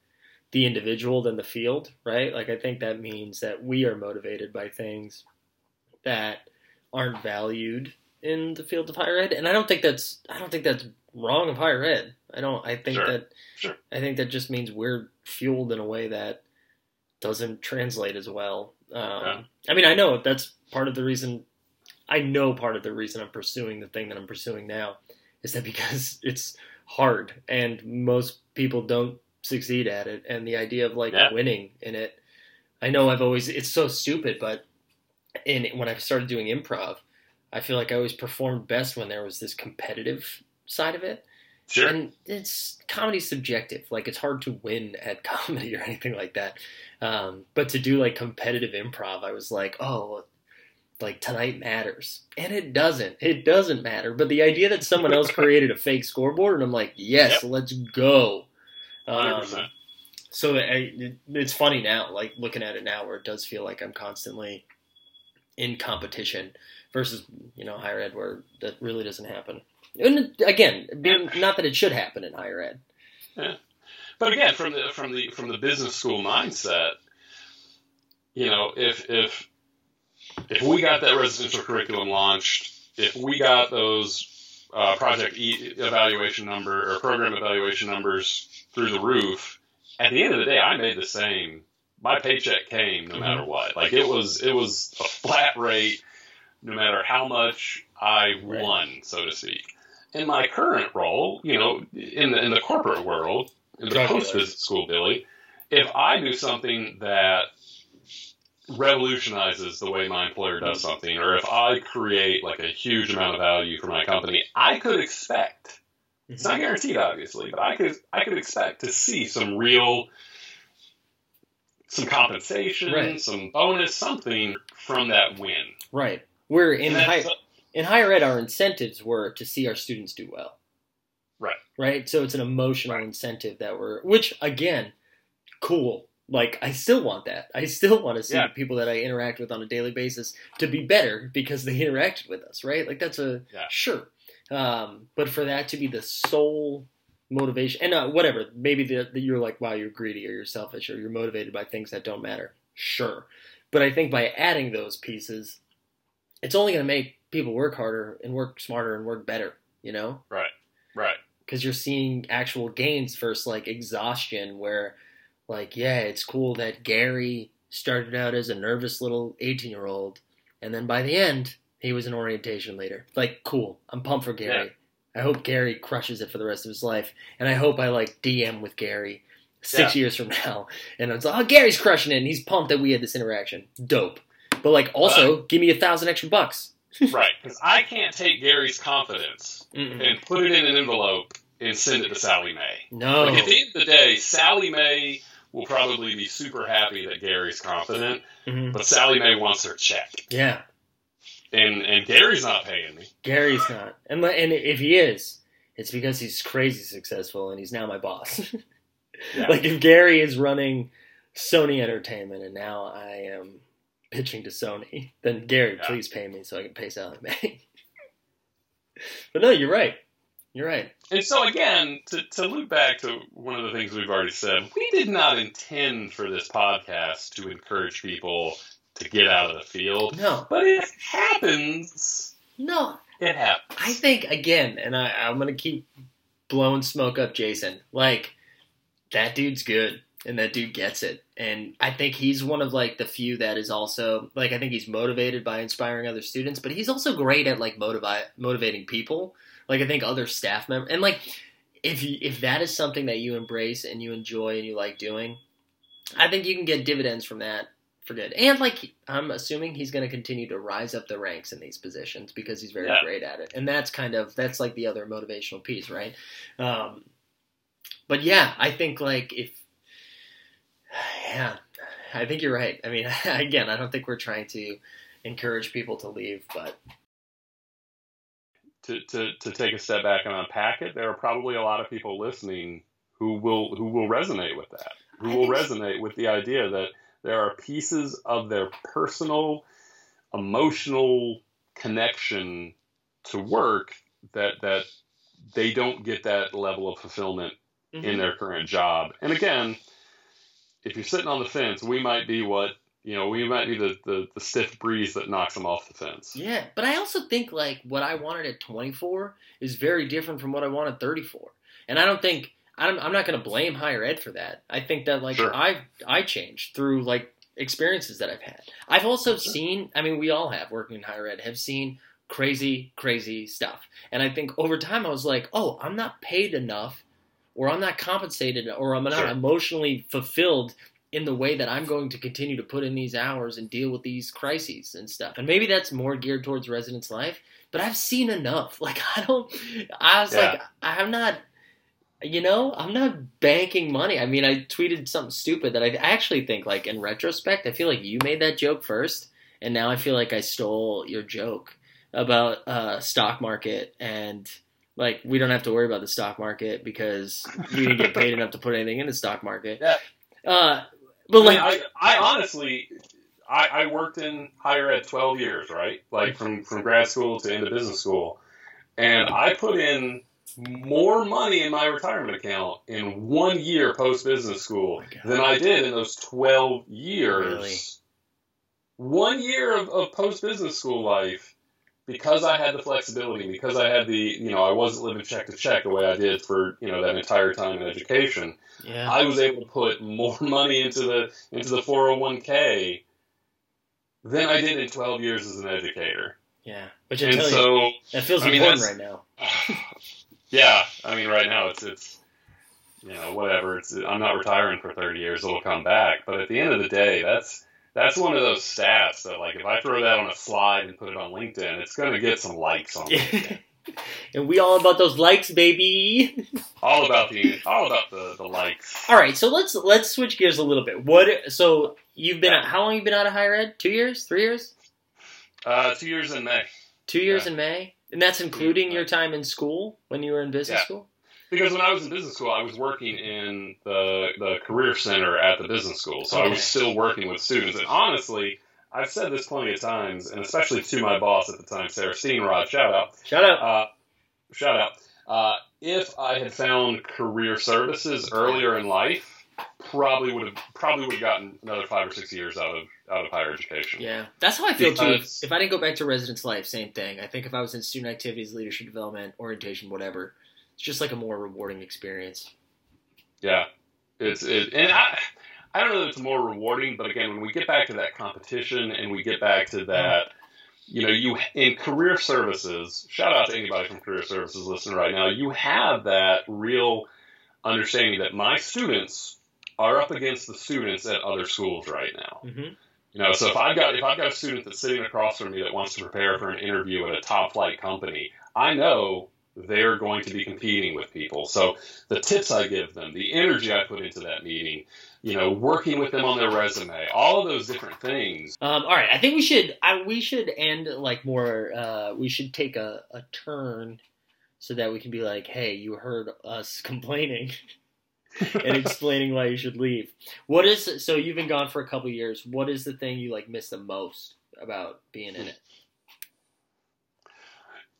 the individual than the field, right? Like, I think that means that we are motivated by things that aren't valued in the field of higher ed, and I don't think that's I don't think that's wrong of higher ed. I don't. I think Sure. that Sure. I think that just means we're fueled in a way that doesn't translate as well. Um, Yeah. I mean, I know that's part of the reason. I know part of the reason I'm pursuing the thing that I'm pursuing now is that because it's hard and most people don't succeed at it, and the idea of like Yeah. winning in it. I know I've always it's so stupid, but in when I started doing improv, I feel like I always performed best when there was this competitive side of it. Sure. And it's comedy's subjective. Like it's hard to win at comedy or anything like that. Um, but to do like competitive improv, I was like, oh, like tonight matters, and it doesn't. It doesn't matter. But the idea that someone else created a fake scoreboard, and I'm like, yes, let's go. Um, so I, it, it's funny now, like looking at it now, where it does feel like I'm constantly in competition versus you know higher ed, where that really doesn't happen. And again, being, not that it should happen in higher ed. Yeah. But again, from the from the from the business school mindset, you know, if if if we got that residential curriculum launched, if we got those uh, project e- evaluation number or program evaluation numbers through the roof, at the end of the day, I made the same. My paycheck came no matter what. Like it was it was a flat rate, no matter how much I won, so to speak. In my current role, you know, in the in the corporate world, in the post business school, Billy, if I do something that revolutionizes the way my employer does something, or if I create like a huge amount of value for my company, I could expect. It's not guaranteed, obviously, but I could I could expect to see some real, some compensation, Right. some bonus, something from that win. Right. We're in high, in higher ed, our incentives were to see our students do well. Right. Right. So it's an emotional incentive that we're, which again, cool. Like I still want that. I still want to see Yeah. the people that I interact with on a daily basis to be better because they interacted with us. Right. Like that's a Yeah. sure. Um, but for that to be the sole motivation, and uh, whatever, maybe the, the, you're like, wow, you're greedy or you're selfish or you're motivated by things that don't matter. Sure. But I think by adding those pieces, it's only going to make people work harder and work smarter and work better, you know? Right. Right. Because you're seeing actual gains versus like exhaustion, where, like, yeah, it's cool that Gary started out as a nervous little 18 year old, and then by the end, he was an orientation leader. Like, cool. I'm pumped for Gary. I hope Gary crushes it for the rest of his life, and I hope I like DM with Gary six years from now, and it's like, oh, Gary's crushing it, and he's pumped that we had this interaction. Dope. But like, also, uh, give me a thousand extra bucks. Right. Because I can't take Gary's confidence Mm-mm. and put it in an envelope and send it to Sallie Mae. No. Like at the end of the day, Sallie Mae will probably be super happy that Gary's confident, Mhm. but Sallie Mae wants her check, Yeah, and and Gary's not paying me. Gary's not, and li- and if he is, it's because he's crazy successful and he's now my boss. Yeah. Like if Gary is running Sony Entertainment and now I am pitching to Sony, then Gary, Yeah. please pay me so I can pay Sallie Mae. but no, you're right. You're right. And so again, to, to loop back to one of the things we've already said, we did not intend for this podcast to encourage people to get out of the field, No, but it happens. no. It happens. I think again, and I, I'm gonna keep blowing smoke up Jason. Like that dude's good, and that dude gets it. And I think he's one of like the few that is also like I think he's motivated by inspiring other students, but he's also great at like motivi- motivating people. Like I think other staff members, and like if you, if that is something that you embrace and you enjoy and you like doing, I think you can get dividends from that for good. And like I'm assuming he's going to continue to rise up the ranks in these positions because he's very Yeah. great at it. And that's kind of that's like the other motivational piece, right? Um, but yeah, I think like if yeah, I think you're right. I mean, again, I don't think we're trying to encourage people to leave, but to, to, to take a step back and unpack it, there are probably a lot of people listening who will who will resonate with that. Who will resonate with the idea that there are pieces of their personal, emotional connection to work that that they don't get that level of fulfillment in mm-hmm. their current job. And again, if you're sitting on the fence, we might be what you know, we might be the, the, the stiff breeze that knocks them off the fence. Yeah, but I also think like what I wanted at 24 is very different from what I want at 34, and I don't think I'm, I'm not going to blame higher ed for that. I think that like Sure. I I changed through like experiences that I've had. I've also seen. I mean, we all have working in higher ed have seen crazy crazy stuff, and I think over time I was like, oh, I'm not paid enough, or I'm not compensated, or I'm not Sure. emotionally fulfilled in the way that I'm going to continue to put in these hours and deal with these crises and stuff. And maybe that's more geared towards residence life, but I've seen enough. Like I don't I was Yeah. like I'm not you know, I'm not banking money. I mean, I tweeted something stupid that I actually think like in retrospect, I feel like you made that joke first and now I feel like I stole your joke about uh stock market and like we don't have to worry about the stock market because we didn't get paid enough to put anything in the stock market. Yeah. Uh but I, like mean, I, I honestly, I, I worked in higher ed 12 years, right? Like from, from grad school to into business school. And I put in more money in my retirement account in one year post business school Oh than I did in those 12 years. Really? One year of, of post business school life because I had the flexibility, because I had the, you know, I wasn't living check to check the way I did for, you know, that entire time in education. yeah. I was able to put more money into the into the 401k than I did in 12 years as an educator. Yeah. Which I And tell you so, that feels I mean, important right now. yeah, I mean, right now it's it's you know whatever. It's I'm not retiring for 30 years; it'll come back. But at the end of the day, that's that's one of those stats that like if I throw that on a slide and put it on LinkedIn, it's gonna get some likes on LinkedIn. and we all about those likes, baby. all about the all about the, the likes. All right, so let's let's switch gears a little bit. What? So you've been how long you been out of higher ed? Two years? Three years? Uh, two years in May. Two years Yeah. in May, and that's including your time in school when you were in business Yeah. school. Because when I was in business school, I was working in the the career center at the business school, so I was still working with students. And honestly, I've said this plenty of times, and especially to my boss at the time, Sarah Steenrod. Shout out. Shout out. Uh, shout out. Uh, if I had found career services earlier in life, probably would have probably would have gotten another five or six years out of out of higher education. Yeah, that's how I feel too. If I didn't go back to residence life, same thing. I think if I was in student activities, leadership development, orientation, whatever, it's just like a more rewarding experience. Yeah, it's it, and I I don't know that it's more rewarding, but again, when we get back to that competition and we get back to that, you know, you in career services. Shout out to anybody from career services listening right now. You have that real understanding that my students are up against the students at other schools right now. Mm-hmm. You know, so if I've got if I've got a student that's sitting across from me that wants to prepare for an interview at a top flight company, I know they're going to be competing with people. So the tips I give them, the energy I put into that meeting, you know, working with them on their resume, all of those different things. Um, all right, I think we should I, we should end like more. Uh, we should take a, a turn so that we can be like, hey, you heard us complaining and explaining why you should leave. What is so you've been gone for a couple years? What is the thing you like miss the most about being in it?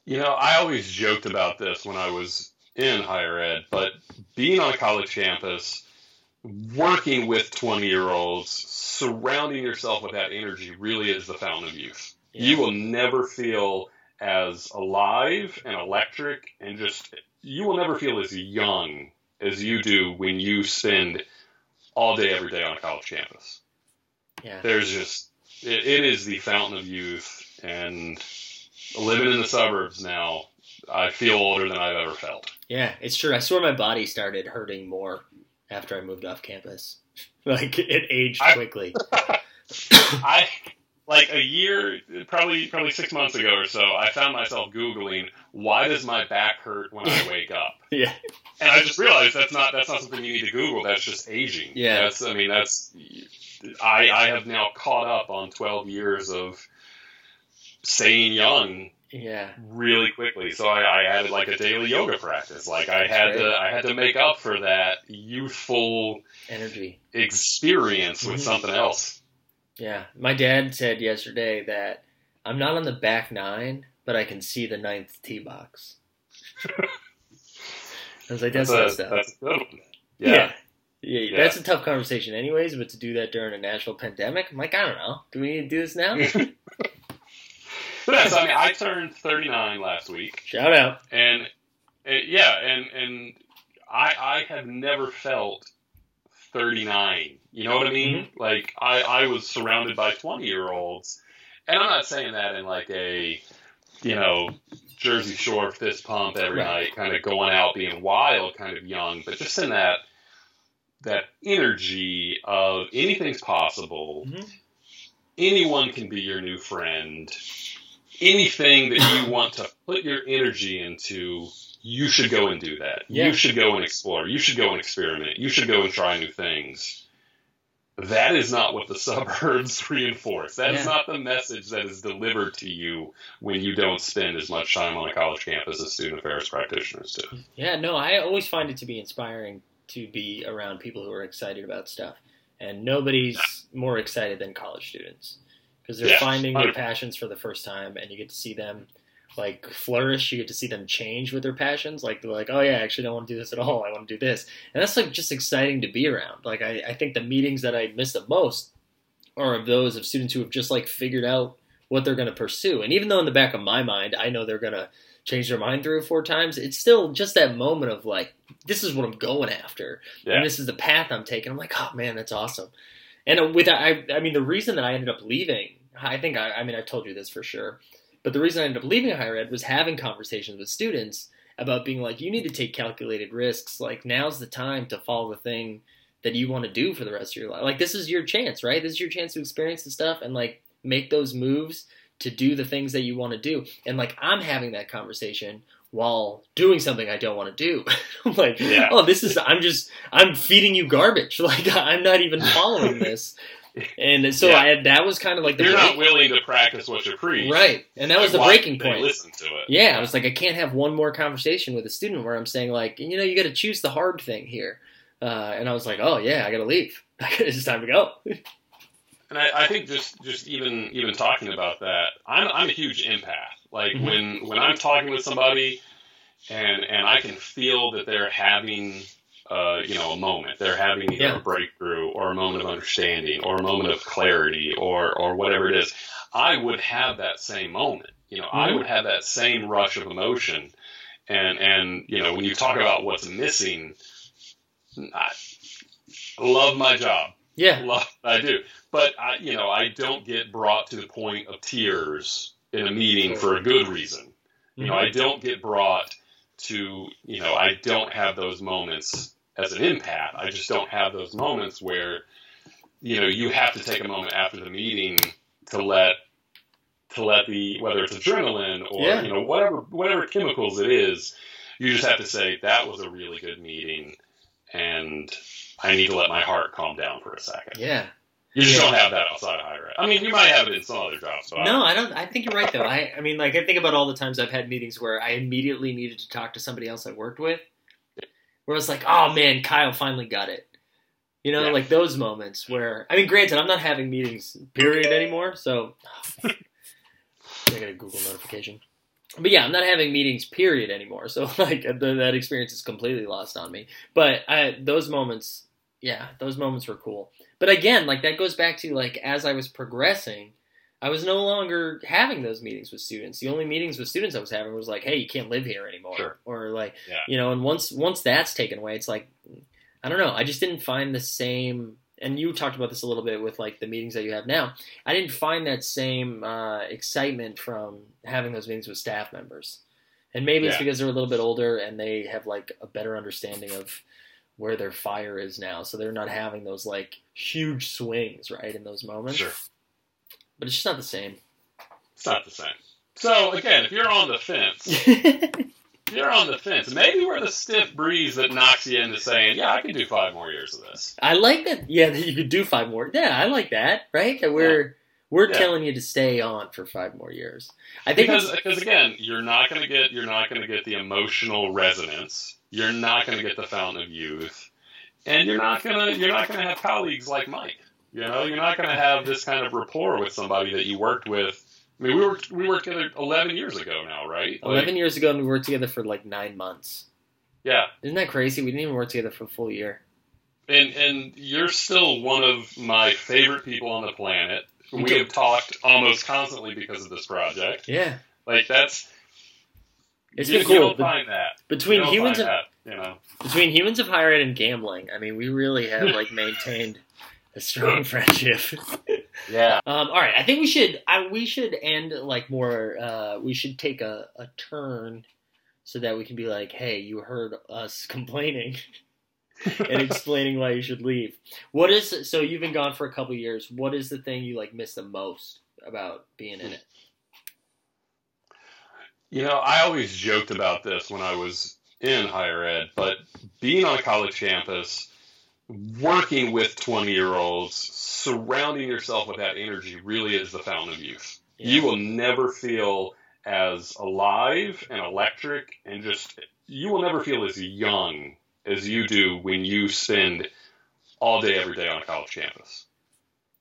You know, I always joked about this when I was in higher ed, but being on a college campus, working with 20 year olds, surrounding yourself with that energy really is the fountain of youth. You will never feel as alive and electric and just, you will never feel as young as you do when you spend all day, every day on a college campus. yeah. There's just, it, it is the fountain of youth. And living in the suburbs now, I feel older than I've ever felt. Yeah, it's true. I swear my body started hurting more after I moved off campus. Like it aged I- quickly. I like a year, probably probably six months ago or so, I found myself googling why does my back hurt when I wake up, yeah. and I just realized that's not that's not something you need to Google. That's just aging. Yeah. that's I mean that's I I have now caught up on twelve years of staying young Yeah. really quickly. So I, I added like a daily yoga practice. Like I had to I had to make up for that youthful Energy. experience with Mhm. something else. Yeah. My dad said yesterday that I'm not on the back nine, but I can see the ninth tee box. I was like, that's, that's a one. yeah. Yeah. Yeah. Yeah. that's a tough conversation, anyways. But to do that during a national pandemic, I'm like, I don't know. Do we need to do this now? But that's, I mean, I turned 39 last week, Shout out. and, and yeah, and and I I have never felt 39. You know what I mean? Mm-hmm. Like I I was surrounded by 20 year olds, and I'm not saying that in like a you know Jersey Shore fist pump every Right. night, kind of going out being wild, kind of young, but just in that that energy of anything's possible. Mhm. Anyone can be your new friend. Anything that you want to put your energy into, you should go and do that. Yeah. You should go and explore. You should go and experiment. You should go and try new things. That is not what the suburbs reinforce. That is Yeah. not the message that is delivered to you when you don't spend as much time on a college campus as student affairs practitioners do. Yeah, no, I always find it to be inspiring to be around people who are excited about stuff. And nobody's more excited than college students because they're Yeah, finding their 100%. passions for the first time and you get to see them like flourish. You get to see them change with their passions. Like they're like, oh yeah, I actually don't want to do this at all. I want to do this. And that's like just exciting to be around. Like I, I think the meetings that I miss the most are of those of students who have just like figured out what they're going to pursue. And even though in the back of my mind, I know they're going to change their mind three or four times, it's still just that moment of like, this is what I'm going after, Yeah. and this is the path I'm taking. I'm like, oh man, that's awesome. And uh, with that, I, I mean, the reason that I ended up leaving, I think, I, I mean, I've told you this for sure, but the reason I ended up leaving higher ed was having conversations with students about being like, you need to take calculated risks. Like now's the time to follow the thing that you want to do for the rest of your life. Like this is your chance, right? This is your chance to experience the stuff and like make those moves to do the things that you want to do. And like I'm having that conversation while doing something I don't want to do. I'm like, Yeah. oh, this is I'm just I'm feeding you garbage. Like I'm not even following this. And so Yeah. I that was kind of like the You're break- not willing to practice what you preach. right, and that was the breaking point. Listen to it. Yeah, I was like, I can't have one more conversation with a student where I'm saying like, you know, you got to choose the hard thing here. Uh, and I was like, oh yeah, I got to leave. it's time to go. And I, I think just just even even talking about that, I'm I'm a huge empath. Like Mhm. when when I'm talking with somebody, and and I can feel that they're having. Uh, you know, a moment. They're having either Yeah. a breakthrough or a moment of understanding or a moment of clarity or or whatever it is. I would have that same moment. You know, I Mhm. would have that same rush of emotion. And and you know, when you talk about what's missing, I love my job. Yeah, Love, I do, but I, you know, I don't get brought to the point of tears in a meeting for a good reason. You know, I don't get brought to, you know, I don't have those moments as an empath. I just don't have those moments where, you know, you have to take a moment after the meeting to let to let the whether it's adrenaline or Yeah. you know whatever whatever chemicals it is, you just have to say that was a really good meeting, and I need to let my heart calm down for a second. yeah. You just Yeah. don't have that outside of higher ed. I mean, you might have it in some other jobs. But No, I don't. I think you're right though. I, I mean, like I think about all the times I've had meetings where I immediately needed to talk to somebody else I worked with, where I was like, oh man, Kyle finally got it. You know, Yeah. like those moments where I mean, granted, I'm not having meetings period anymore, so I got a Google notification. But yeah, I'm not having meetings period anymore, so like the, that experience is completely lost on me. But I, those moments, yeah, those moments were cool. But again, like that goes back to like as I was progressing, I was no longer having those meetings with students. The only meetings with students I was having was like, "Hey, you can't live here anymore," Sure. or like, Yeah. you know. And once once that's taken away, it's like, I don't know. I just didn't find the same. And you talked about this a little bit with like the meetings that you have now. I didn't find that same uh, excitement from having those meetings with staff members. And maybe it's because they're a little bit older and they have like a better understanding of where their fire is now, so they're not having those like huge swings right in those moments. Sure. But it's just not the same. It's not the same. So again, if you're on the fence, you're on the fence. Maybe we're the stiff breeze that knocks you into saying, "Yeah, I can do five more years of this." I like that. Yeah, that you could do five more. Yeah, I like that. Right? That we're we're Yeah. telling you to stay on for five more years. I think Because because again, you're not going to get you're not going to get the emotional resonance. You're not going to get the fountain of youth, and you're not gonna you're not going to have colleagues like Mike. You know, you're not going to have this kind of rapport with somebody that you worked with. I mean, we worked we worked together 11 years ago now, right? Like, eleven years ago, and we worked together for like nine months. Yeah, Isn't that crazy? We didn't even work together for a full year. and and you're still one of my favorite people on the planet. We have talked almost constantly because of this project. Yeah, Like that's It's you, been cool. don't find that between humans and that, you know. between humans of higher ed and gambling, I mean, we really have like maintained a strong friendship. Yeah. Um, all right, I think we should I, we should end like more. Uh, we should take a, a turn so that we can be like, hey, you heard us complaining and explaining why you should leave. What is so you've been gone for a couple years? What is the thing you like miss the most about being in it? You know, I always joked about this when I was in higher ed, but being on a college campus, working with 20 year olds, surrounding yourself with that energy really is the fountain of youth. You will never feel as alive and electric and just, you will never feel as young as you do when you spend all day, every day on a college campus.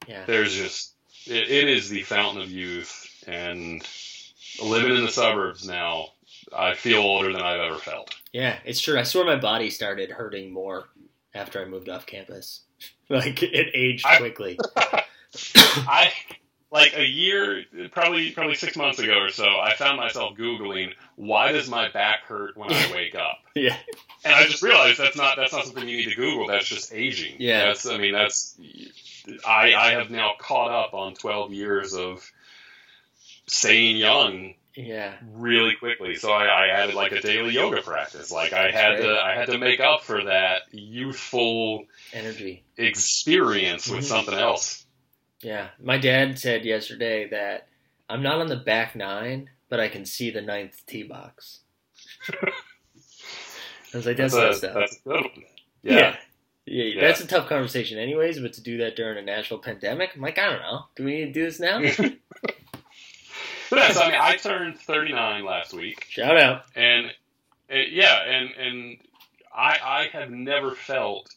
yeah. There's just, it, it is the fountain of youth. And living in the suburbs now, I feel older than I've ever felt. Yeah, it's true. I swear my body started hurting more after I moved off campus. Like it aged I- quickly. I like a year, probably probably six months ago or so, I found myself googling why does my back hurt when I wake up, yeah, and I just realized that's not that's not something you need to Google. That's just aging. Yeah. that's I mean that's I I have now caught up on twelve years of staying young Yeah. really quickly. So I, I added like a daily yoga practice. Like I had Great. to I had to make up for that youthful Energy. experience with Mhm. something else. Yeah. My dad said yesterday that I'm not on the back nine, but I can see the ninth tee box. I was like, that's, That's, a, stuff. that's a good one. Yeah. Yeah. yeah. Yeah. that's a tough conversation, anyways. But to do that during a national pandemic, I'm like, I don't know. Do we need to do this now? But yeah, so I mean, I turned 39 last week, Shout out. and uh, yeah, and and I I have never felt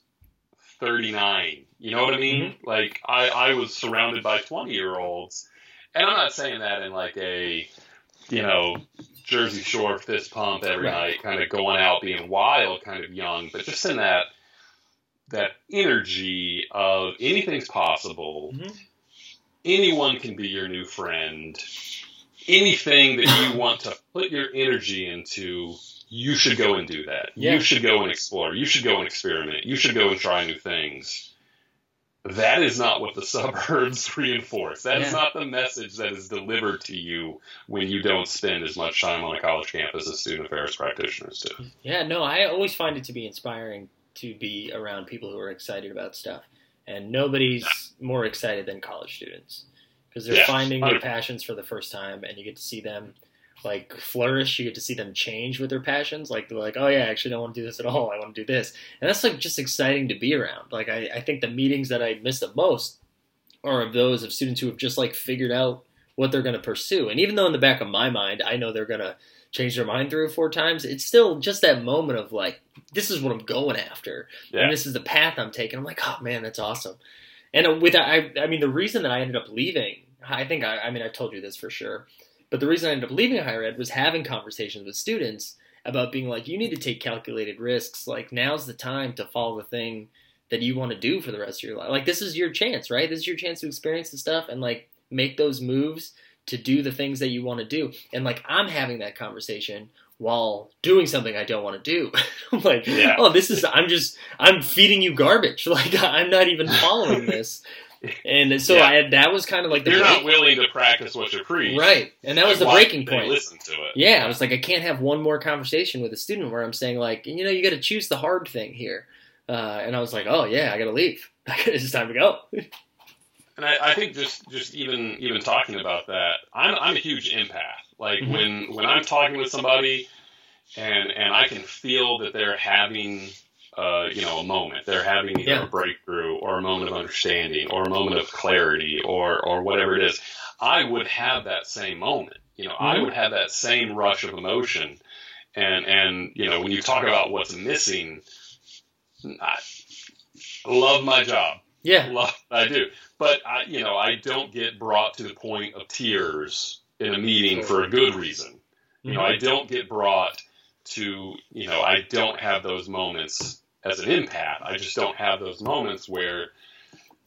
39. You know what I mean? Mm-hmm. Like I I was surrounded by 20 year olds, and I'm not saying that in like a you know Jersey Shore fist pump every Right. night, kind of going out being wild, kind of young, but just in that that energy of anything's possible. Mhm. Anyone can be your new friend. Anything that you want to put your energy into, you should go and do that. Yeah. You should go and explore. You should go and experiment. You should go and try new things. That is not what the suburbs reinforce. That is Yeah. not the message that is delivered to you when you don't spend as much time on a college campus as student affairs practitioners do. Yeah, no, I always find it to be inspiring to be around people who are excited about stuff. And nobody's more excited than college students because they're Yeah, finding their 100. passions for the first time and you get to see them like flourish. You get to see them change with their passions. Like they're like, oh yeah, I actually don't want to do this at all. I want to do this. And that's like just exciting to be around. Like I, I think the meetings that I miss the most are of those of students who have just like figured out what they're going to pursue. And even though in the back of my mind, I know they're going to change their mind three or four times, it's still just that moment of like, this is what I'm going after, Yeah. and this is the path I'm taking. I'm like, oh man, that's awesome. And uh, with I, I mean, the reason that I ended up leaving, I think I, I mean, I've told you this for sure, but the reason I ended up leaving higher ed was having conversations with students about being like, you need to take calculated risks. Like now's the time to follow the thing that you want to do for the rest of your life. Like this is your chance, right? This is your chance to experience the stuff and like make those moves to do the things that you want to do. And like I'm having that conversation while doing something I don't want to do. I'm like, Yeah. oh, this is I'm just I'm feeding you garbage. Like I'm not even following this. And so Yeah. I that was kind of like the You're not willing to practice what you preach. right. And that was the breaking point. Listen to it. Yeah, I was like, I can't have one more conversation with a student where I'm saying like, you know, you got to choose the hard thing here. Uh, and I was like, oh yeah, I got to leave. it's time to go. And I, I think just just even even talking about that, I'm I'm a huge empath. Like Mhm. when when I'm talking with somebody, and and I can feel that they're having. Uh, you know, a moment. They're having Yeah. a breakthrough or a moment of understanding or a moment of clarity or or whatever it is. I would have that same moment. You know, I Mhm. would have that same rush of emotion. And and you know, when you talk about what's missing, I love my job. Yeah, Love, I do, but I, you know, I don't get brought to the point of tears in a meeting for a good reason. You know, I don't get brought to, you know, I don't have those moments as an empath. I just don't have those moments where,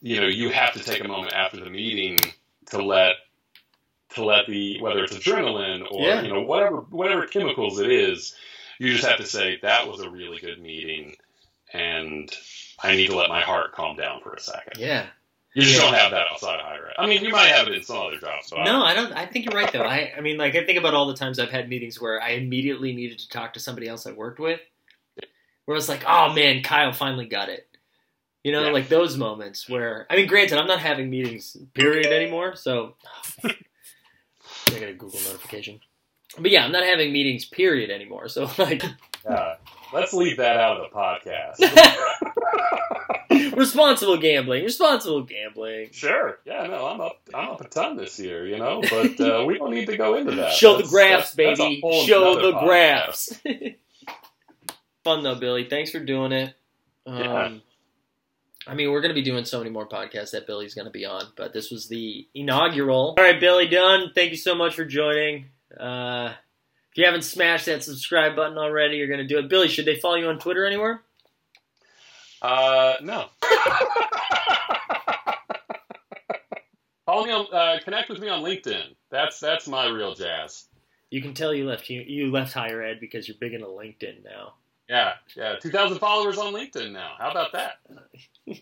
you know, you have to take a moment after the meeting to let to let the whether it's adrenaline or Yeah. you know whatever whatever chemicals it is, you just have to say that was a really good meeting, and I need to let my heart calm down for a second. yeah. You just Yeah. don't have that outside of higher ed. I mean, you might have it in some other jobs. No, I don't. I think you're right though. I, I mean, like I think about all the times I've had meetings where I immediately needed to talk to somebody else I worked with, where it's like, oh man, Kyle finally got it. You know, Yeah. like those moments where I mean, granted, I'm not having meetings period anymore, so I got a Google notification. But yeah, I'm not having meetings period anymore. So like, Yeah. Let's leave that out of the podcast. responsible gambling, responsible gambling. sure. Yeah. No, I'm up. I'm up a ton this year. You know, but uh, we don't need to go into that. Show the graphs, that's- that's baby. whole Show the podcast. graphs. Fun though, Billy. Thanks for doing it. Um, Yeah. I mean, we're going to be doing so many more podcasts that Billy's going to be on, but this was the inaugural. All right, Billy Dunn, thank you so much for joining. Uh, if you haven't smashed that subscribe button already, you're going to do it. Billy, should they follow you on Twitter anywhere? Uh, no. Follow me on. Uh, connect with me on LinkedIn. That's that's my real jazz. You can tell you left you, you left higher ed because you're big into LinkedIn now. Yeah, yeah. Two thousand followers on LinkedIn now. How about that? Is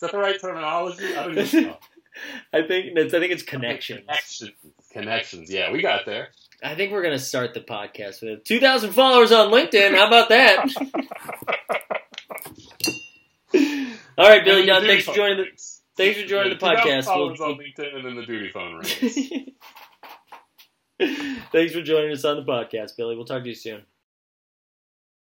that the right terminology? I don't even know. I think it's I think it's connections. Connections. Connections. Yeah, we got there. I think we're gonna start the podcast with 2,000 followers on LinkedIn. How about that? All right, Billy Dunn, thanks for joining the thanks for joining the Yeah, 2,000 podcast. Followers We'll- on LinkedIn, and then the duty phone rings. Thanks for joining us on the podcast, Billy. We'll talk to you soon.